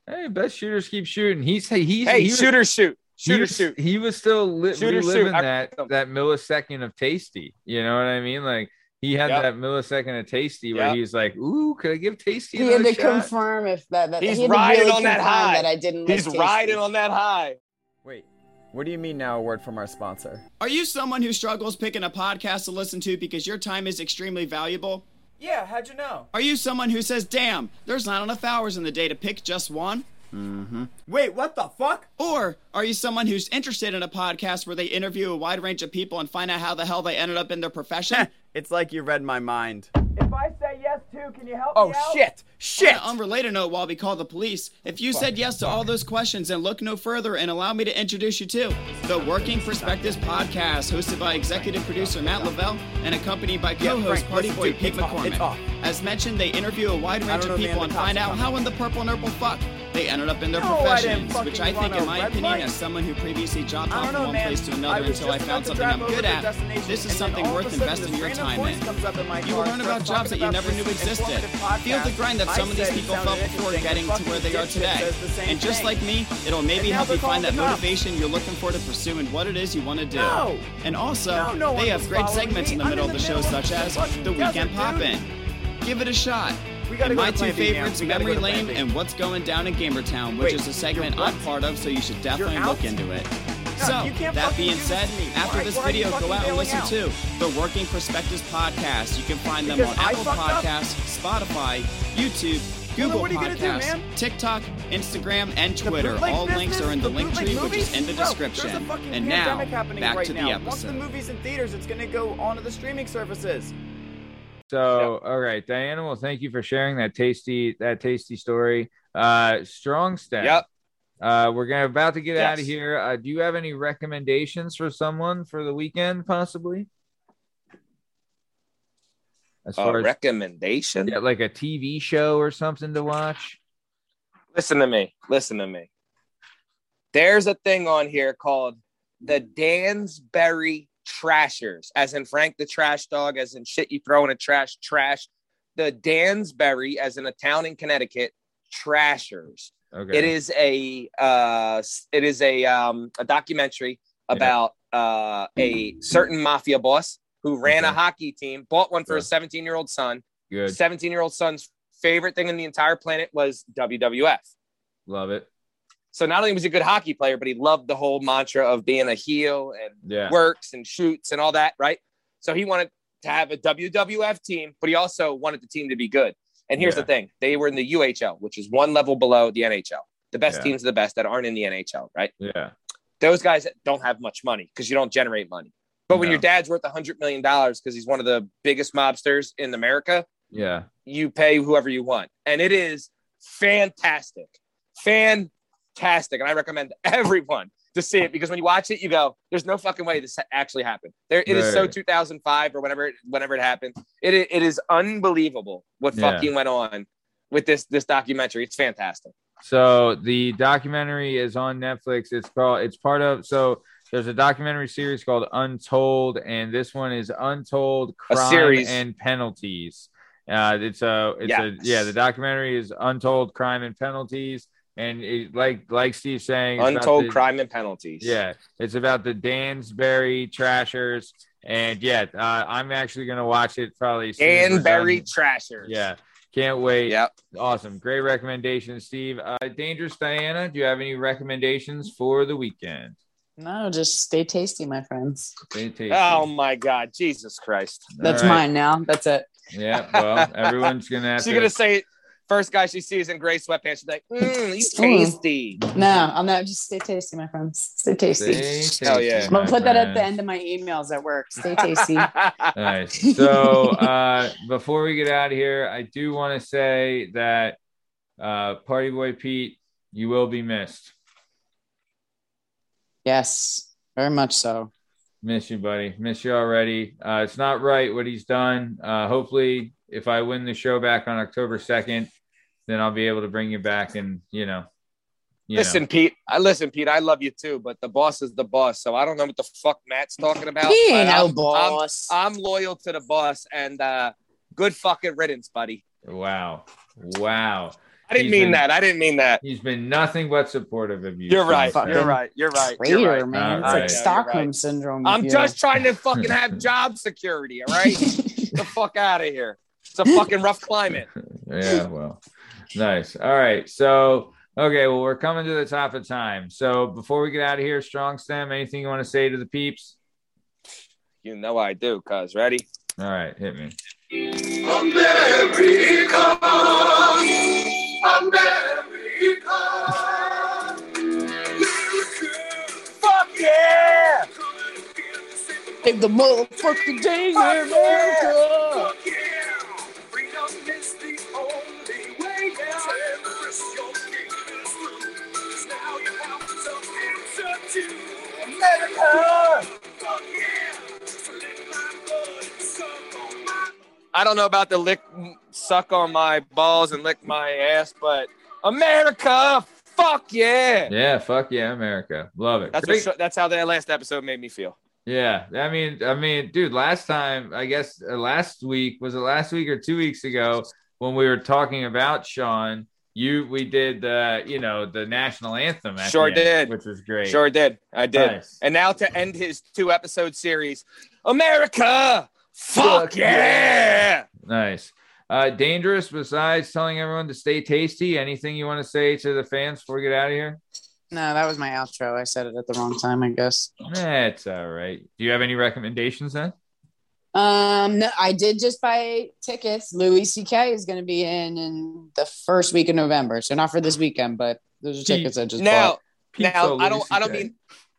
Hey, best shooters keep shooting. He's he's Hey, he was- shooter shoot. he Shooter was, shoot. He was still li- Shoot or shoot. that that millisecond of tasty. You know what I mean? Like he had Yep. that millisecond of tasty where Yep. he's like, "Ooh, could I give tasty?" He had another to shot? confirm if that. that He's he had to riding really on that high. That I didn't. He's like riding tasty. on that high. Wait, what do you mean now? A word from our sponsor. Are you someone who struggles picking a podcast to listen to because your time is extremely valuable? Yeah, how'd you know? Are you someone who says, damn, there's not enough hours in the day to pick just one? Mm-hmm. Wait, what the fuck? Or are you someone who's interested in a podcast where they interview a wide range of people and find out how the hell they ended up in their profession? [LAUGHS] it's like you read my mind. If I say yes too, can you help Oh me out? Oh shit! Shit! On an unrelated note, while we call the police, if you said yes to all those questions and look no further and allow me to introduce you to the Working Perspectives podcast, hosted by executive producer Matt Lavelle and accompanied by co-host Frank, Party Boy dude, Pete it's McCormick. As mentioned, they interview a wide range of people and find out how in the purple nurple fuck they ended up in their No, I professions, which I think, in my opinion, light. as someone who previously jumped I off from one man. place to another was until I found something I'm good at. This is something worth investing your time voice in. comes up in my You will learn about jobs that you never knew existed. Feel the grind that some of these people felt before getting to where they are today. says the same And just like me, it'll maybe help you find that calling the cops. motivation you're looking for to pursue and what it is you want to do. And also, No, no one they have great segments in the middle of the show, such as The Weekend dude. Poppin'. Give it a shot. We And my two Plan B, man. favorites, Memory Lane and What's Going Down in Gamertown, which is a segment I'm part of, so you should definitely look into it. No, so, you can't that being said, me. after this why video, go out and listen out? to the Working Perspectives podcast. You can find them Because on I Apple fucked up? Podcasts, Spotify, YouTube, Google what are you gonna do, Podcasts, man? TikTok, Instagram, and Twitter. bootleg All links are in the, link bootleg tree, which is in the Bro, description. There's a fucking and now, pandemic happening back right to now. the Once the movie's in theaters, it's gonna go onto the streaming services. So, all right, Diana. Well, thank you for sharing that tasty that tasty story. Uh, strong step. Yep. Uh, we're gonna about to get out of here. Uh, do you have any recommendations for someone for the weekend, possibly? As A far as recommendation. yeah, like a TV show or something to watch. Listen to me. Listen to me. There's a thing on here called the Dansbury Trashers, as in Frank the Trash Dog, as in shit you throw in a trash, trash. The Dansbury, as in a town in Connecticut, Trashers. Okay. It is a uh, it is a um, a documentary about uh, a certain mafia boss who ran a hockey team, bought one for Sure. his 17 year old son. good. 17 year old son's favorite thing on the entire planet was WWF. Love it. So not only was he a good hockey player, but he loved the whole mantra of being a heel and Yeah. works and shoots and all that, right? So he wanted to have a WWF team, but he also wanted the team to be good. And here's Yeah. the thing: they were in the UHL, which is one level below the NHL. The best Yeah. teams are the best that aren't in the NHL, right? Yeah. Those guys don't have much money because you don't generate money. But when No. your dad's worth a hundred million dollars because he's one of the biggest mobsters in America, Yeah. you pay whoever you want, and it is fantastic, fantastic, and I recommend everyone to see it because when you watch it, you go, "There's no fucking way this actually happened." There, it is so 2005 or whenever, it- whenever it happened. It, it is unbelievable what Yeah. fucking went on with this this documentary. It's fantastic. So the documentary is on Netflix. It's called. It's part of. So there's a documentary series called Untold, and this one is Untold Crime and Penalties. Uh, it's a. It's a. Yeah, the documentary is Untold Crime and Penalties, and it, like like Steve saying, it's about Untold the- crime and penalties. Yeah, it's about the Dansbury Trashers, and yeah, uh, I'm actually gonna watch it probably. as soon Danbury. Trashers. Yeah, can't wait. Yep. Awesome. Great recommendation, Steve. Uh, Dangerous Diana, do you have any recommendations for the weekend? No, just stay tasty, my friends. Stay tasty. Oh my God, Jesus Christ! That's All right. mine now. That's it. Yeah, well, everyone's going [LAUGHS] to have She's to. gonna say first guy she sees in gray sweatpants. She's like, [LAUGHS] mm, "He's tasty." No, I'm not. Just stay tasty, my friends. Stay tasty. Stay tasty, Hell yeah. I'm gonna my put that at the end of my emails at work. Stay tasty. [LAUGHS] Nice. So, uh, before we get out of here, I do want to say that uh, Party Boy Pete, you will be missed. yes, very much so. Miss you, buddy. Miss you already. Uh, it's not right what he's done. Uh, hopefully, if I win the show back on October 2nd, then I'll be able to bring you back and, you know, you listen, know. Pete. I listen, Pete. I love you too, but the boss is the boss. So I don't know what the fuck Matt's talking about. He ain't no I'm- I'm- boss. I'm, loyal to the boss, and uh, good fucking riddance, buddy. Wow. Wow. I didn't He's mean been- that. I didn't mean that. He's been nothing but supportive of you. You're right. Fucking You're then. right. You're right. Traitor, You're right. man. All it's right. like Yeah, Stockholm right. syndrome. I'm you. just trying to fucking have [LAUGHS] job security. All right, Get the fuck out of here. It's a fucking rough climate. [LAUGHS] yeah, well, nice. All right. So, okay, well, we're coming to the top of time. So, before we get out of here, Strong Stem, anything you want to say to the peeps? You know I do, cuz ready? All right, hit me. America. Fuck yeah! Save the motherfucking day, America. I don't know about the lick, suck on my balls and lick my ass, but America, fuck yeah! Yeah, fuck yeah, America. Love it. That's what, that's how that last episode made me feel. Yeah, I mean, I mean, dude, last time, I guess uh, last week was it last week or two weeks ago when we were talking about Sean. You, we did the, you know, the national anthem. Sure the end, did. which was great. Sure did. I did. Nice. And now to end his two episode series, America, fuck yeah! Nice. Uh, dangerous. Besides telling everyone to stay tasty, anything you want to say to the fans before we get out of here? No, that was my outro. I said it at the wrong time, I guess. That's all right. Do you have any recommendations then? Um, no, I did just buy tickets. Louis C.K. is going to be in in the first week of November, so not for this weekend, but those are tickets I just Now, bought. Pizza now I don't Louis I don't mean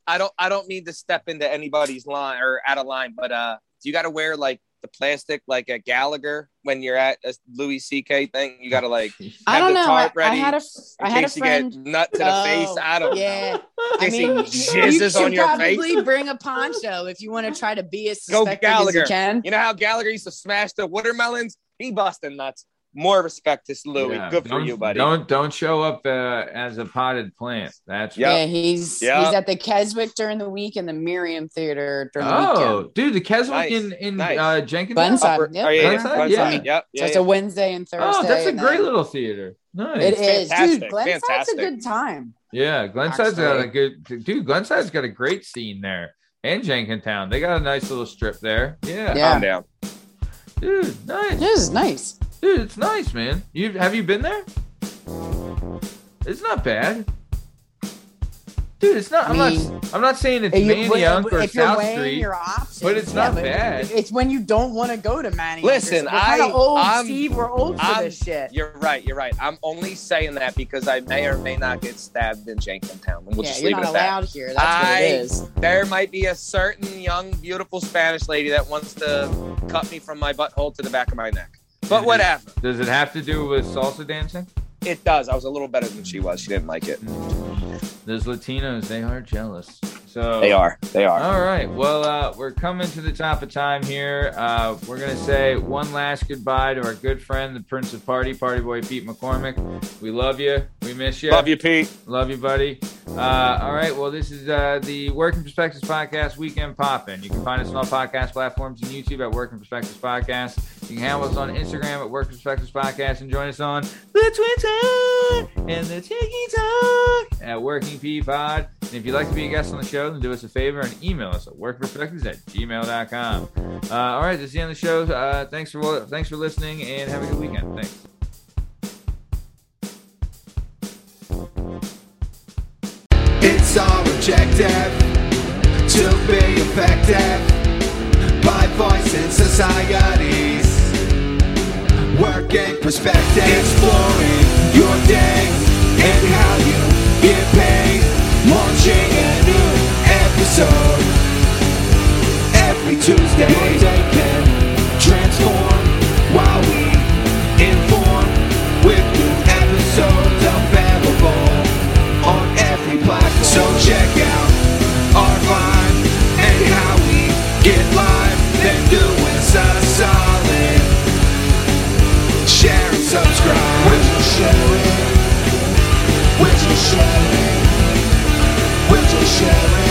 I don't I don't mean to step into anybody's line or out of line, but uh do you gotta wear like the plastic like a Gallagher when you're at a Louis CK thing? You gotta like [LAUGHS] I have don't the know. tarp I, I ready had a in I had a case you friend. get nut to the Oh, face. I don't yeah. know. I In mean, you, you jizzes should on your probably face. bring a poncho if you want to try to be as Go suspected as you can. You know how Gallagher used to smash the watermelons? He busting nuts. More respect to Louis. Yeah, Good for don't- you, buddy. Don't don't show up uh, as a potted plant. That's Yep. Yeah, he's Yep. he's at the Keswick during the week and the Merriam Theater during the Oh, dude, the Keswick Nice, in in nice. uh, Jenkins. Glenside. Yep. oh, yeah, yeah, Glenside, Glenside. yeah. Yep. So it's a Wednesday and Thursday. Oh, that's a great then- little theater. Nice. It is, Fantastic, dude. Glenside's fantastic. a good time. Yeah, Glenside's got a good dude. Glenside's got a great scene there, and Jenkintown. They got a nice little strip there. Yeah, Yeah. Calm down. dude, nice. It is nice. Dude, it's nice, man. You have you been there? It's not bad. Dude, it's not. I'm I mean, not. I'm not saying it's If you- Manayunk or if you're South Street. your options, but it's yeah, not bad. It's when you don't want to go to Manny. Listen, we're I- of old, I'm- Steve. We're old for I'm- this shit. You're right. You're right. I'm only saying that because I may or may not get stabbed in Jenkintown. And we'll yeah, just you're leave it not at that. allowed here. That's I- what it is. There might be a certain young, beautiful Spanish lady that wants to cut me from my butthole to the back of my neck. But whatever. Does it have to do with salsa dancing? It does. I was a little better than she was. She didn't like it. Those Latinos, they are jealous. So They are. They are. All right. Well, uh, we're coming to the top of time here. Uh, we're gonna say one last goodbye to our good friend, the Prince of Party, Party Boy Pete McCormick. We love you. We miss you. Love you, Pete. Love you, buddy. Uh, all right. Well, this is uh, the Working Perspectives Podcast Weekend Poppin'. You can find us on all podcast platforms and YouTube at Working Perspectives Podcast. You can handle us on Instagram at Working Perspectives Podcast and join us on the Twitter and the TikTok at Working P Pod. And if you'd like to be a guest on the show, then do us a favor and email us at workperspectives at gmail.com. Uh, all right. This is the end of the show. Uh, thanks for thanks for listening and have a good weekend. Thanks. It's our objective to be effective by voicing societies. Working perspective, exploring your day and how you get paid. Launching a new episode every Tuesday. Your day can transform while we inform with new episodes available on every platform. So check out our vibe and how we get live. Then do us a solid. Share and subscribe. Would you share it? Would you share